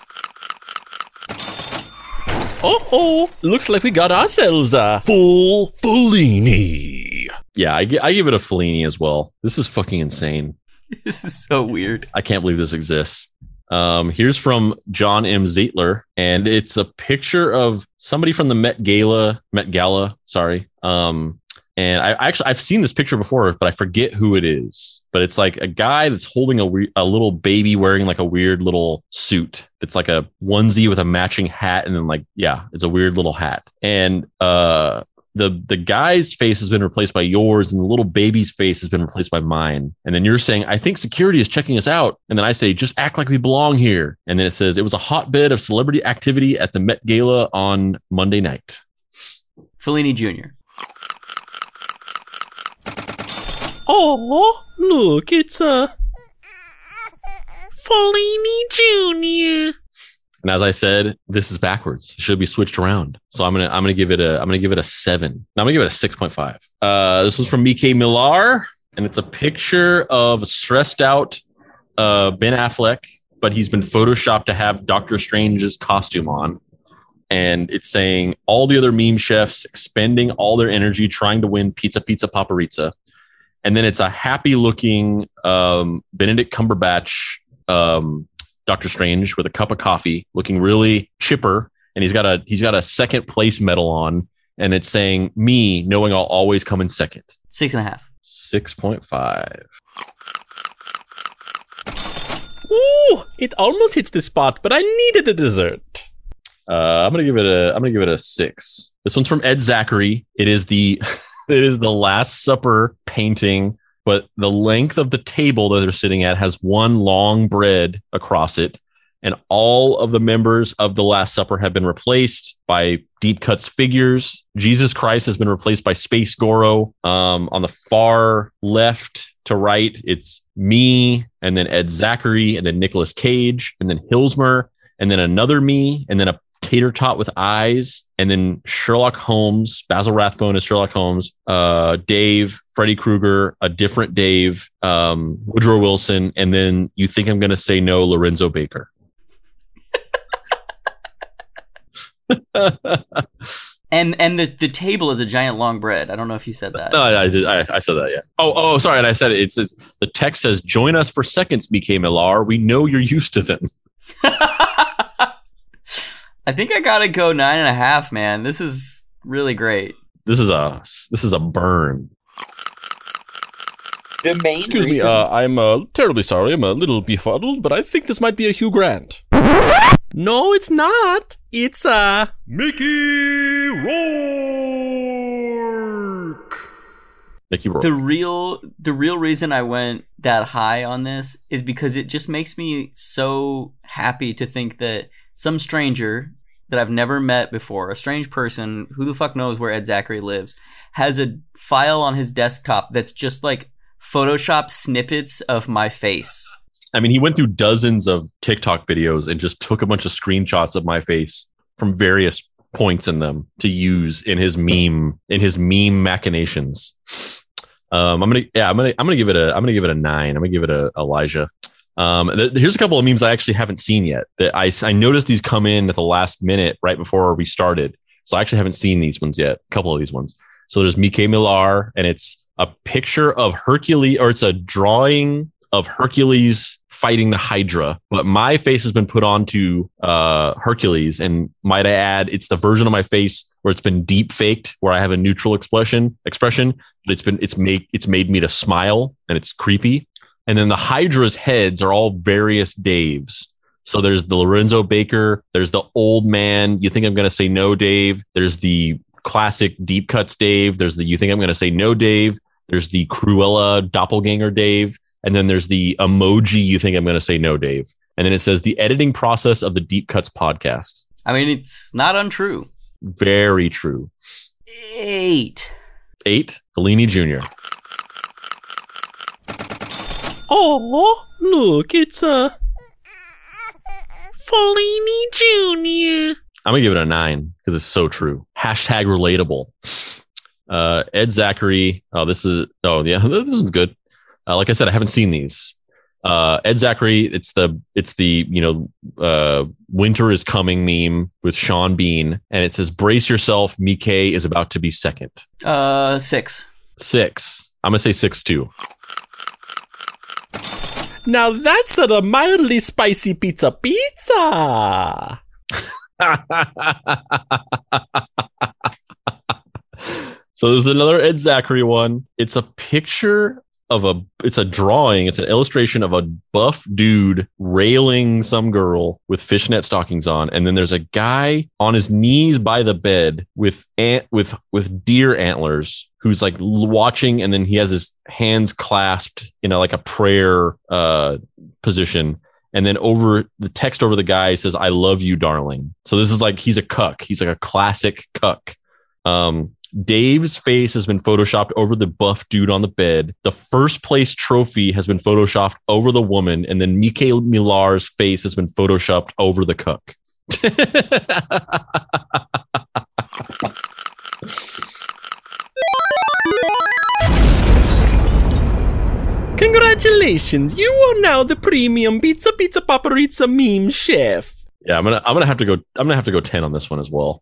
Oh, oh, looks like we got ourselves a
Full Fellini.
Yeah, I, I give it a Fellini as well. This is fucking insane.
This is so weird.
I can't believe this exists. Um, here's from John M. Zeitler, and it's a picture of somebody from the Met Gala, Met Gala, sorry. Um, and I I actually I've seen this picture before, but I forget who it is. But it's like a guy that's holding a a little baby wearing like a weird little suit. It's like a onesie with a matching hat, and then like yeah, it's a weird little hat. And uh, the the guy's face has been replaced by yours and the little baby's face has been replaced by mine and then you're saying i think security is checking us out and then i say just act like we belong here and then it says it was a hotbed of celebrity activity at the met gala on monday night
Fellini Jr.
Oh, look, it's a Fellini Jr.
and as i said this is backwards. It should be switched around. So i'm gonna i'm gonna give it a i'm gonna give it a seven. I'm gonna give it a 6.5 uh this was from mk millar and it's a picture of a stressed out uh ben affleck but he's been photoshopped to have doctor strange's costume on. And it's saying all the other meme chefs expending all their energy trying to win pizza pizza paparizza and then it's a happy looking um, benedict cumberbatch um, doctor strange with a cup of coffee looking really chipper and he's got a he's got a second place medal on and it's saying me knowing i'll always come in second
Six and a half.
6.5
Ooh, it almost hits the spot, but I needed a dessert.
Uh, I'm gonna give it a I'm gonna give it a six. This one's from Ed Zachary. It is the it is the Last Supper painting, but the length of the table that they're sitting at has one long bread across it, and all of the members of the Last Supper have been replaced by deep cuts figures. Jesus Christ has been replaced by Space Goro. Um, on the far left to right, it's me, and then Ed Zachary, and then Nicolas Cage, and then Hilsmer, and then another me, and then a tater tot with eyes, and then Sherlock Holmes, Basil Rathbone as Sherlock Holmes, uh, Dave, Freddy Krueger, a different Dave, um, Woodrow Wilson, and then you think I'm going to say no, Lorenzo Baker.
And and the, the table is a giant long bread. I don't know if you said that.
No, I, I did. I, I said that. Yeah. Oh, oh, sorry. And I said it. It says the text says, "Join us for seconds, BK Millar. We know you're used to them."
I think I gotta go nine and a half, man. This is really great.
This is a this is a burn.
The main
Excuse me, uh, I'm uh, terribly sorry. I'm a little befuddled, but I think this might be a Hugh Grant. No, it's not. It's uh
Mickey Rourke.
Mickey Rourke.
the real the real reason I went that high on this is because it just makes me so happy to think that some stranger that I've never met before, a strange person, who the fuck knows where Ed Zachary lives, has a file on his desktop that's just like Photoshop snippets of my face.
I mean, he went through dozens of TikTok videos and just took a bunch of screenshots of my face from various points in them to use in his meme in his meme machinations. Um, I'm gonna yeah, I'm gonna I'm gonna give it a I'm gonna give it a nine. I'm gonna give it a Elijah. Um, here's a couple of memes I actually haven't seen yet. That I I noticed these come in at the last minute right before we started, so I actually haven't seen these ones yet. A couple of these ones. So there's Mike Miller, and it's a picture of Hercules, or it's a drawing of Hercules fighting the Hydra. But my face has been put onto uh, Hercules, and might I add, it's the version of my face where it's been deep faked, where I have a neutral expression expression, but it's been it's made it's made me to smile, and it's creepy. And then the Hydra's heads are all various Daves. So there's the Lorenzo Baker, there's the old man. You think I'm going to say no, Dave? There's the classic deep cuts Dave. There's the you think I'm going to say no, Dave. There's the Cruella doppelganger Dave. And then there's the emoji you think I'm going to say no, Dave. And then it says the editing process of the Deep Cuts podcast.
I mean, it's not untrue.
Very true.
Eight.
Eight, Fellini Jr.
Oh, look, it's a Fellini Jr.
I'm gonna give it a nine because it's so true. Hashtag relatable. Uh, Ed Zachary. Oh, this is. Oh, yeah, this one's good. Uh, like I said, I haven't seen these. Uh, Ed Zachary. It's the it's the you know uh, winter is coming meme with Sean Bean, and it says brace yourself. Mike is about to be second.
Uh, six.
Six. I'm gonna say six too.
Now that's a mildly spicy pizza pizza.
so there's another Ed Zachary one. It's a picture of a it's a drawing, it's an illustration of a buff dude railing some girl with fishnet stockings on and then there's a guy on his knees by the bed with ant with with deer antlers who's like watching and then he has his hands clasped in a like a prayer uh position and then over the text over the guy says i love you darling. So this is like he's a cuck. He's like a classic cuck. Um dave's face has been photoshopped over the buff dude on the bed the first place trophy has been photoshopped over the woman and then Mikhail millar's face has been photoshopped over the cook.
Congratulations, you are now the premium pizza pizza paparizza meme chef.
Yeah, I'm gonna I'm gonna have to go. I'm gonna have to go ten on this one as well.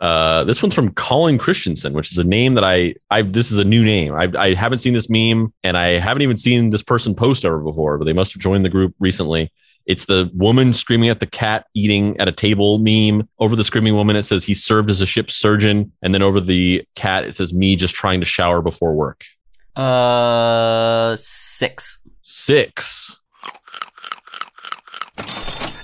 Uh, this one's from Colin Christensen, which is a name that I I this is a new name. I I haven't seen this meme and I haven't even seen this person post ever before, but they must have joined the group recently. It's the woman screaming at the cat eating at a table meme. Over the screaming woman, it says he served as a ship's surgeon, and then over the cat, it says me just trying to shower before work.
Uh, six.
Six.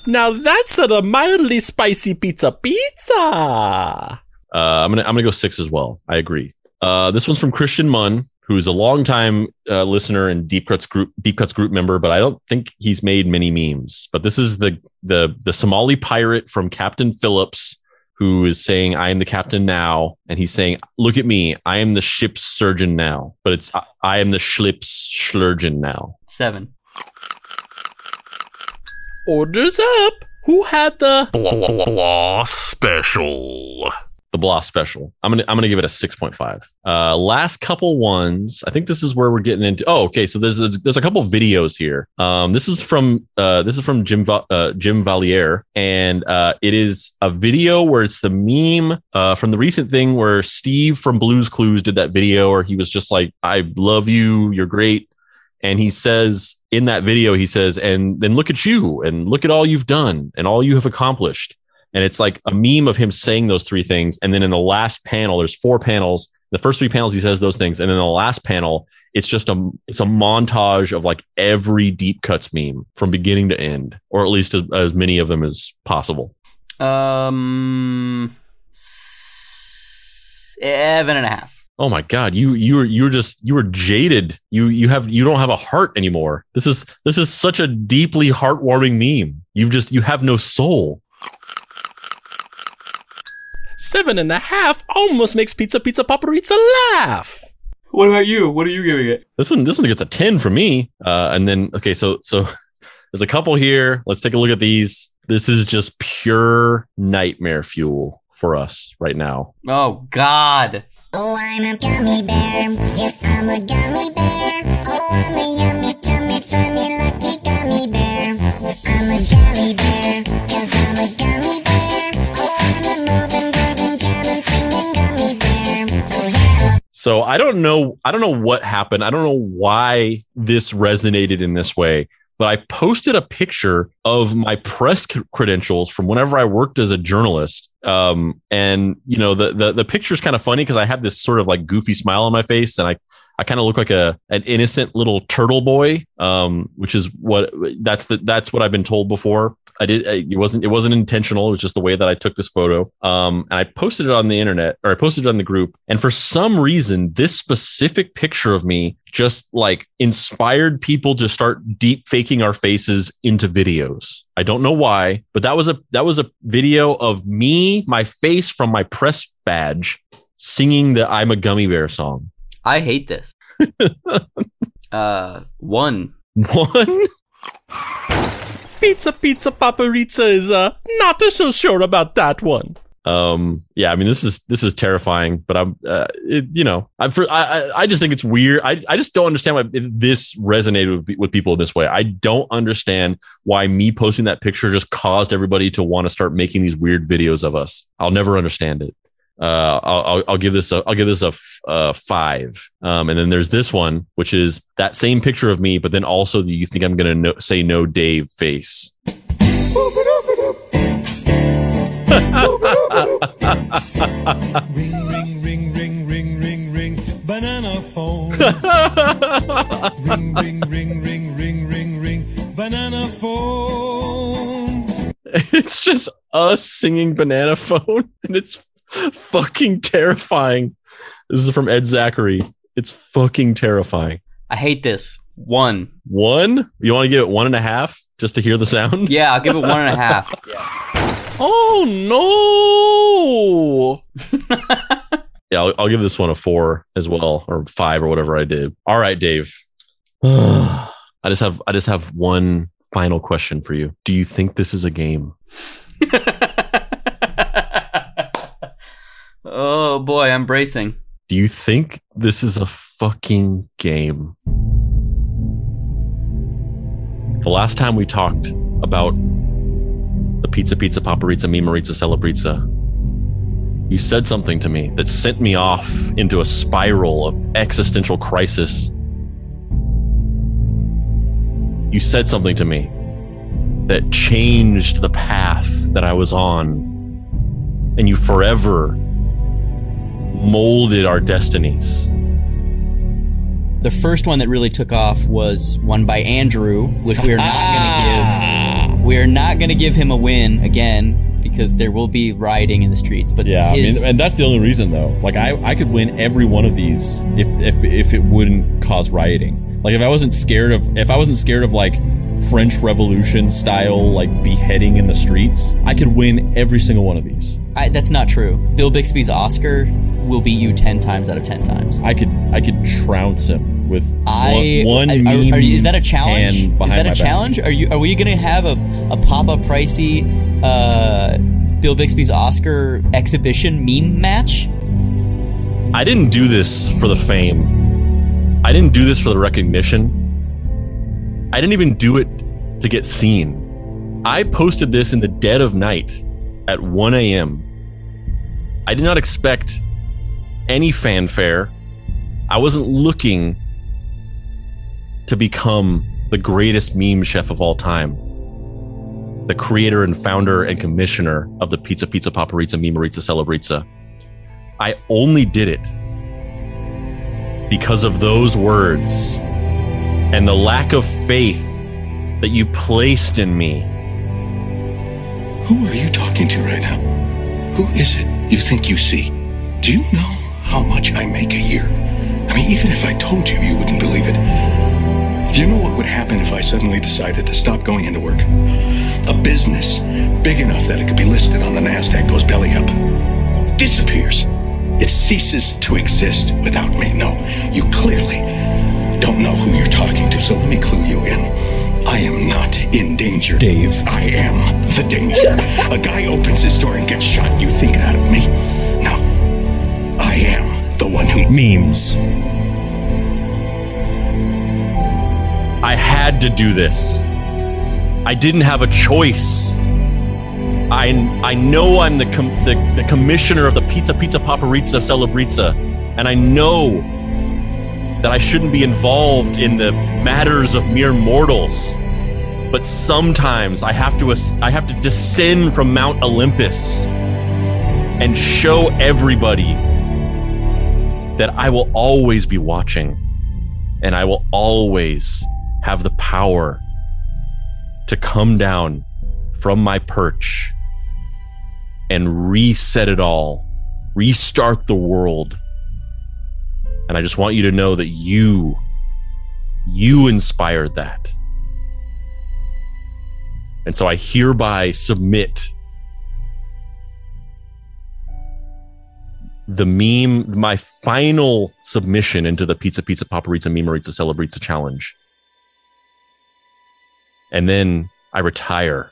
Now that's a mildly spicy pizza pizza.
Uh, I'm gonna I'm gonna go six as well. I agree. Uh, this one's from Christian Munn, who's a longtime uh, listener and Deep Cuts group Deep Cuts group member, but I don't think he's made many memes. But this is the the the Somali pirate from Captain Phillips, who is saying, "I am the captain now," and he's saying, "Look at me, I am the ship's surgeon now." But it's I, I am the ship's surgeon now.
Seven.
Orders up. Who had the
Blah, blah, blah special.
the blah special. I'm gonna I'm gonna give it a six point five. Uh, last couple ones. I think this is where we're getting into. Oh, okay. So there's there's, there's a couple videos here. Um, this is from uh this is from Jim Va- uh, Jim Valier, and uh, it is a video where it's the meme uh from the recent thing where Steve from Blues Clues did that video where he was just like, "I love you, you're great." And he says in that video, he says, and then look at you and look at all you've done and all you have accomplished. And it's like a meme of him saying those three things. And then in the last panel there's four panels. The first three panels he says those things. And then the last panel it's just a it's a montage of like every deep cuts meme from beginning to end or at least as, as many of them as possible.
Um, seven and a half.
Oh my god you you were you were just you were jaded you you have you don't have a heart anymore this is this is such a deeply heartwarming meme you've just you have no soul
seven and a half? Almost makes pizza pizza paparizza laugh.
What about you? What are you giving it?
This one, this one gets a ten for me. Uh, and then, okay, so so there's a couple here. Let's take a look at these. This is just pure nightmare fuel for us right now.
Oh God.
Oh, I'm a gummy bear. Yes, I'm a gummy bear. Oh, I'm a yummy, tummy, funny, lucky gummy bear. I'm a jelly bear, cause I'm a gummy bear. Oh, I'm a moving, grooving, jamming, singing gummy bear. Oh yeah.
So I don't know. I don't know what happened. I don't know why this resonated in this way. But I posted a picture of my press credentials from whenever I worked as a journalist. Um, and you know the the the picture's kind of funny because I have this sort of like goofy smile on my face, and I I kind of look like a an innocent little turtle boy. Um, which is what that's the that's what I've been told before. I did it wasn't it wasn't intentional. It was just the way that I took this photo. Um, and I posted it on the internet or I posted it on the group. And for some reason, this specific picture of me just like inspired people to start deep faking our faces into videos. I don't know why, but that was a that was a video of me, my face from my press badge, singing the "I'm a Gummy Bear" song.
I hate this. uh, one.
One.
Pizza, pizza, paparizza is uh, not so sure about that one.
Um. Yeah. I mean, this is this is terrifying. But I'm. Uh, it, you know. I'm. For, I. I I just think it's weird. I. I just don't understand why this resonated with, with people in this way. I don't understand why me posting that picture just caused everybody to want to start making these weird videos of us. I'll never understand it. Uh, I'll, I'll, I'll give this a, I'll give this a f- uh, five. Um, and then there's this one, which is that same picture of me, but then also the you think I'm gonna no, say no, Dave face.
Ring, ring, ring, ring, ring, ring, ring, banana phone. ring, ring, ring, ring, ring, ring, ring, banana phone.
it's just us singing Banana Phone, and it's fucking terrifying. This is from Ed Zachary. It's fucking terrifying.
I hate this. One.
One? You want to give it one and a half just to hear the sound?
Yeah, I'll give it one and a half.
Oh no!
Yeah, I'll, I'll give this one a four as well, or five, or whatever I did. All right, Dave. I just have I just have one final question for you. Do you think this is a game?
oh boy, I'm bracing.
Do you think this is a fucking game? The last time we talked about the pizza, pizza, paparizza, memearizza, celebrizza, you said something to me that sent me off into a spiral of existential crisis. You said something to me that changed the path that I was on, and you forever molded our destinies.
The first one that really took off was one by Andrew, which we are not going to give. We are not going to give him a win again because there will be rioting in the streets. But
Yeah,
his,
I mean, and that's the only reason though. Like I, I could win every one of these if if if it wouldn't cause rioting. Like if I wasn't scared of if I wasn't scared of like French Revolution style like beheading in the streets, I could win every single one of these.
I, that's not true. Bill Bixby's Oscar will beat you ten times out of ten times.
I could I could trounce him with
I,
one, one
I- are-
meme
are you- is that a challenge? Is that
my
a
back.
challenge? Are you? Are we going to have a a Papa Pricey, uh, Bill Bixby's Oscar exhibition meme match?
I didn't do this for the fame. I didn't do this for the recognition. I didn't even do it to get seen. I posted this in the dead of night at 1 a.m. I did not expect any fanfare. I wasn't looking to become the greatest meme chef of all time. The creator and founder and commissioner of the Pizza Pizza Paparizza Memearizza Celebrizza. I only did it because of those words and the lack of faith that you placed in me.
Who are you talking to right now? Who is it you think you see? Do you know how much I make a year? I mean, even if I told you, you wouldn't believe it. Do you know what would happen if I suddenly decided to stop going into work? A business big enough that it could be listed on the NASDAQ goes belly up. Disappears. It ceases to exist without me. No, you clearly don't know who you're talking to, so let me clue you in. I am not in danger.
Dave.
I am the danger. A guy opens his door and gets shot. You think that of me? No. I am the one who.
Memes.
I had to do this. I didn't have a choice. I I know I'm the com- the, the commissioner of the Pizza Pizza Paparizza Celebrizza, and I know that I shouldn't be involved in the matters of mere mortals. But sometimes I have to I have to descend from Mount Olympus and show everybody that I will always be watching and I will always have the power to come down from my perch and reset it all, restart the world. And I just want you to know that you, you inspired that. And so I hereby submit the meme, my final submission into the Pizza Pizza Paparizza Memearizza Celebrizza challenge. And then I retire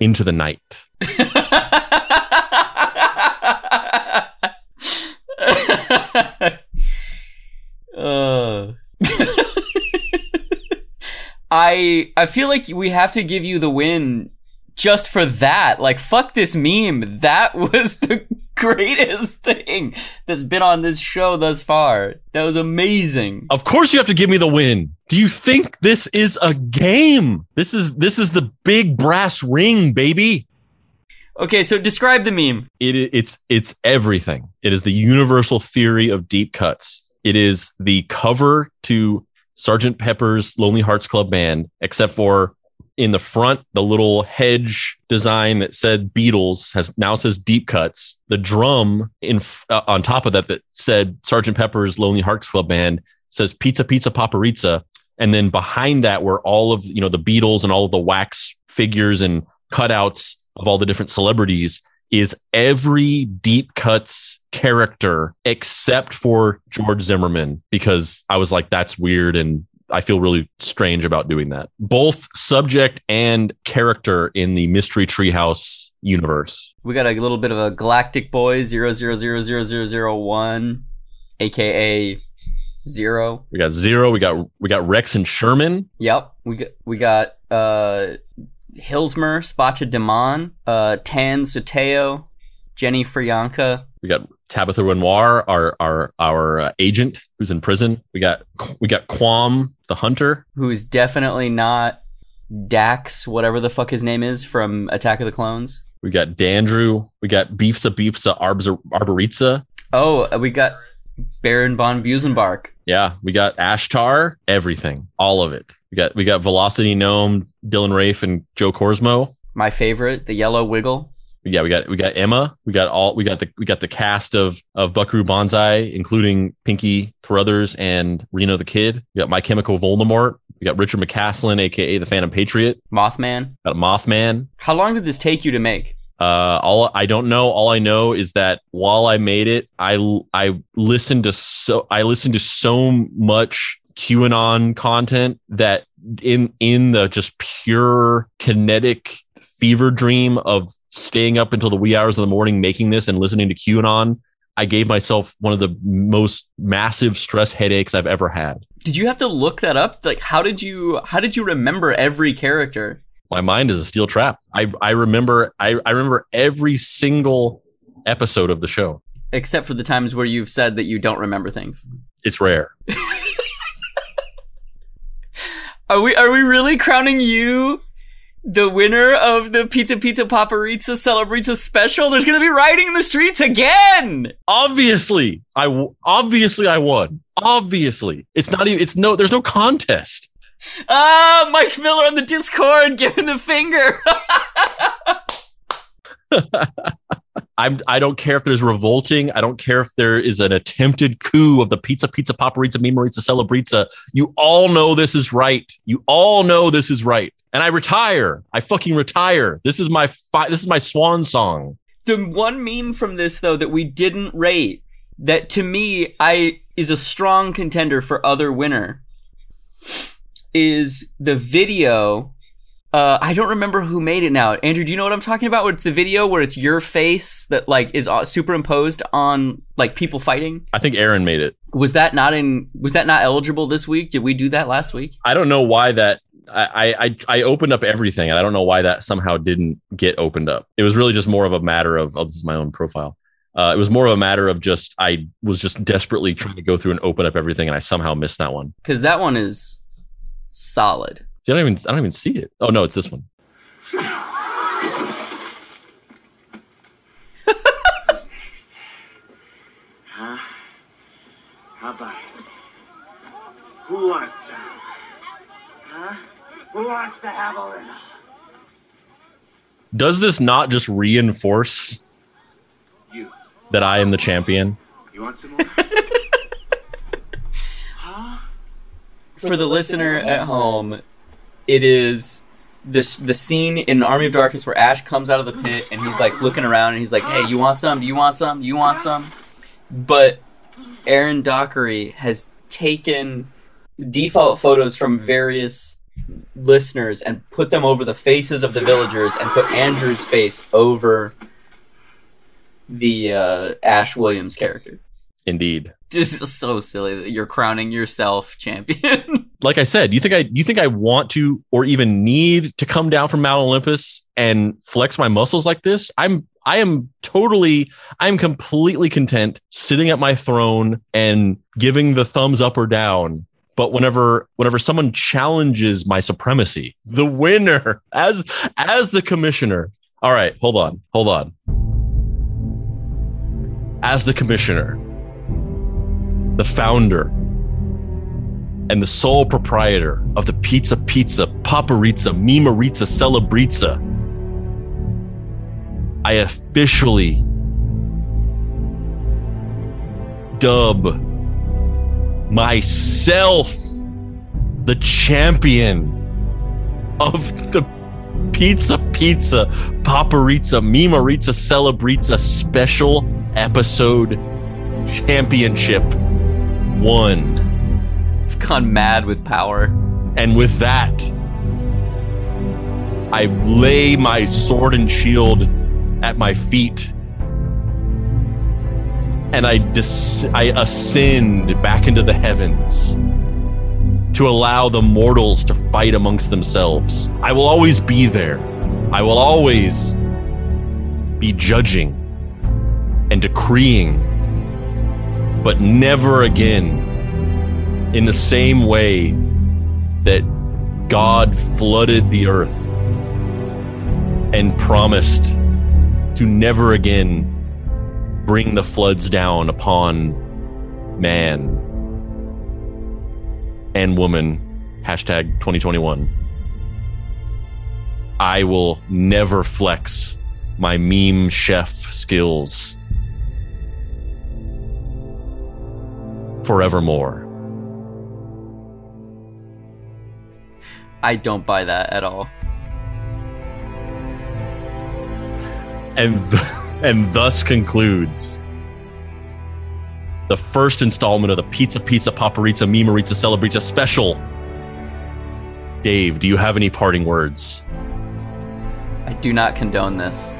into the night.
uh. I I feel like we have to give you the win just for that. Like fuck this meme. That was the greatest thing that's been on this show thus far. That was amazing.
Of course you have to give me the win. Do you think this is a game? This is this is the big brass ring, baby.
Okay, so describe the meme.
It it's it's everything. It is the universal theory of deep cuts. It is the cover to Sergeant Pepper's Lonely Hearts Club Band, except for in the front, the little hedge design that said Beatles has now says deep cuts. The drum in uh, on top of that that said Sergeant Pepper's Lonely Hearts Club Band says Pizza Pizza Paparizza, and then behind that were all of you know the Beatles and all of the wax figures and cutouts of all the different celebrities is every deep cuts character except for George Zimmerman because I was like that's weird and I feel really strange about doing that. Both subject and character in the Mystery Treehouse universe.
We got a little bit of a Galactic Boy zero zero zero zero zero zero one, aka zero.
We got Zero, we got we got Rex and Sherman.
Yep. We got we got uh Hilsmer, Spacha Demon, uh Tan Soteo, Jenny Frianka.
We got Tabitha Renoir, our our our uh, agent who's in prison. We got we got Quam the hunter.
who is definitely not Dax, whatever the fuck his name is from Attack of the Clones.
We got Dandrew. We got Beefsa Beefsa Arbza, Arboritza.
Oh, uh, we got Baron von Busenbark.
Yeah, we got Ashtar. Everything, all of it. We got we got Velocity Gnome, Dylan Rafe, and Joe Corsmo.
My favorite, the Yellow Wiggle.
Yeah, we got we got Emma. We got all we got the we got the cast of of Buckaroo Banzai, including Pinky Carruthers and Reno the Kid. We got My Chemical Voldemort. We got Richard McCaslin, aka the Phantom Patriot.
Mothman.
Got a Mothman.
How long did this take you to make?
Uh, all I don't know. All I know is that while I made it, I I listened to so I listened to so much QAnon content that in in the just pure kinetic fever dream of staying up until the wee hours of the morning making this and listening to QAnon, I gave myself one of the most massive stress headaches I've ever had.
Did you have to look that up? Like how did you how did you remember every character?
My mind is a steel trap. I I remember I, I remember every single episode of the show.
Except for the times where you've said that you don't remember things.
It's rare.
Are we are we really crowning you the winner of the Pizza Pizza Paparizza Celebrizza special? There's gonna be rioting in the streets again.
obviously i w- obviously i won obviously it's not even it's no there's no contest
Ah, Mike Miller on the Discord giving the finger.
i'm i don't care if there's revolting. I don't care if there is an attempted coup of the pizza pizza paparizza memearizza celebrizza you all know this is right. You all know this is right. And i retire. I fucking retire. This is my fi- this is my swan song.
The one meme from this though that we didn't rate that to me I is a strong contender for other winner is the video uh, I don't remember who made it now. Andrew, do you know what I'm talking about? Where it's the video where it's your face that like is uh, superimposed on like people fighting.
i think aaron made it
Was that not in? Was that not eligible this week? Did we do that last week?
I don't know why that I, I I opened up everything, and I don't know why that somehow didn't get opened up. It was really just more of a matter of oh, this is my own profile. Uh, it was more of a matter of just I was just desperately trying to go through and open up everything, and I somehow missed that one.
Because that one is solid.
See, I don't even I don't even see it. Oh no, it's this one.
Huh? How about it? Who wants some? Huh? Who wants to have a little?
Does this not just reinforce
You.
that I am the champion?
You want some more?
For the listener at home, it is this the scene in Army of Darkness where Ash comes out of the pit and he's like looking around and he's like, "Hey, you want some? Do you want some? Do you want some?" But Aaron Dockery has taken default photos from various listeners and put them over the faces of the villagers and put Andrew's face over the uh, Ash Williams character.
Indeed.
This is so silly that you're crowning yourself champion.
Like I said, you think I you think I want to or even need to come down from Mount Olympus and flex my muscles like this? I'm I am totally I'm completely content sitting at my throne and giving the thumbs up or down. But whenever whenever someone challenges my supremacy, the winner as as the commissioner. All right, hold on. Hold on. As the commissioner, the founder and the sole proprietor of the Pizza Pizza Paparizza Memearizza Celebrizza, I officially dub myself the champion of the Pizza Pizza Paparizza Memearizza Celebrizza special episode championship one.
I've gone mad with power.
And with that, I lay my sword and shield at my feet. And I dis- I ascend back into the heavens to allow the mortals to fight amongst themselves. I will always be there. I will always be judging and decreeing, but never again in the same way that God flooded the earth and promised to never again bring the floods down upon man and woman. Hashtag 2021. I will never flex my meme chef skills forevermore.
I don't buy that at all.
and th- and thus concludes the first installment of the Pizza Pizza Paparizza Memearizza Celebrizza special. Dave, do you have any parting words?
I do not condone this.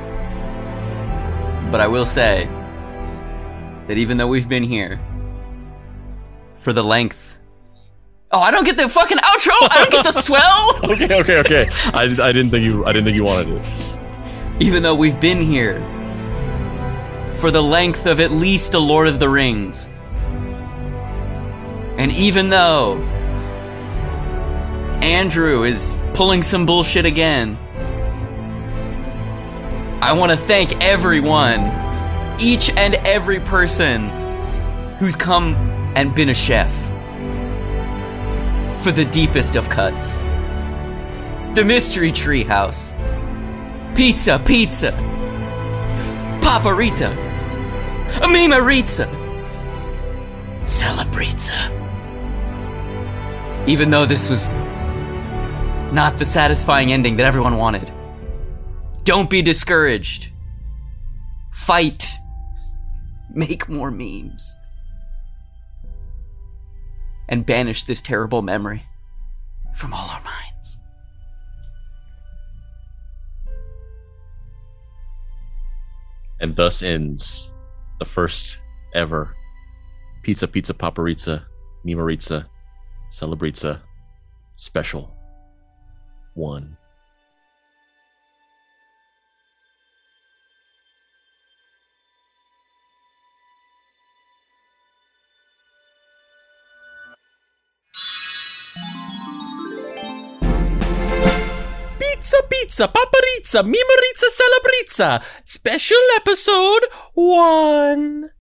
But I will say that even though we've been here for the length. Oh, I don't get the fucking outro! I don't get the swell!
Okay, okay, okay. I, I didn't think you I didn't think you wanted it.
Even though we've been here for the length of at least a Lord of the Rings. And even though Andrew is pulling some bullshit again, I want to thank everyone, each and every person who's come and been a chef for the deepest of cuts. The Mystery Tree House. Pizza, pizza. Paparita. Mimaritza. Celebritza. Even though this was not the satisfying ending that everyone wanted. Don't be discouraged. Fight. Make more memes. And banish this terrible memory from all our minds.
And thus ends the first ever Pizza Pizza Paparizza Memearizza Celebrizza special. one.
Pizza, pizza, paparizza, memearizza, celebrizza. Special episode one.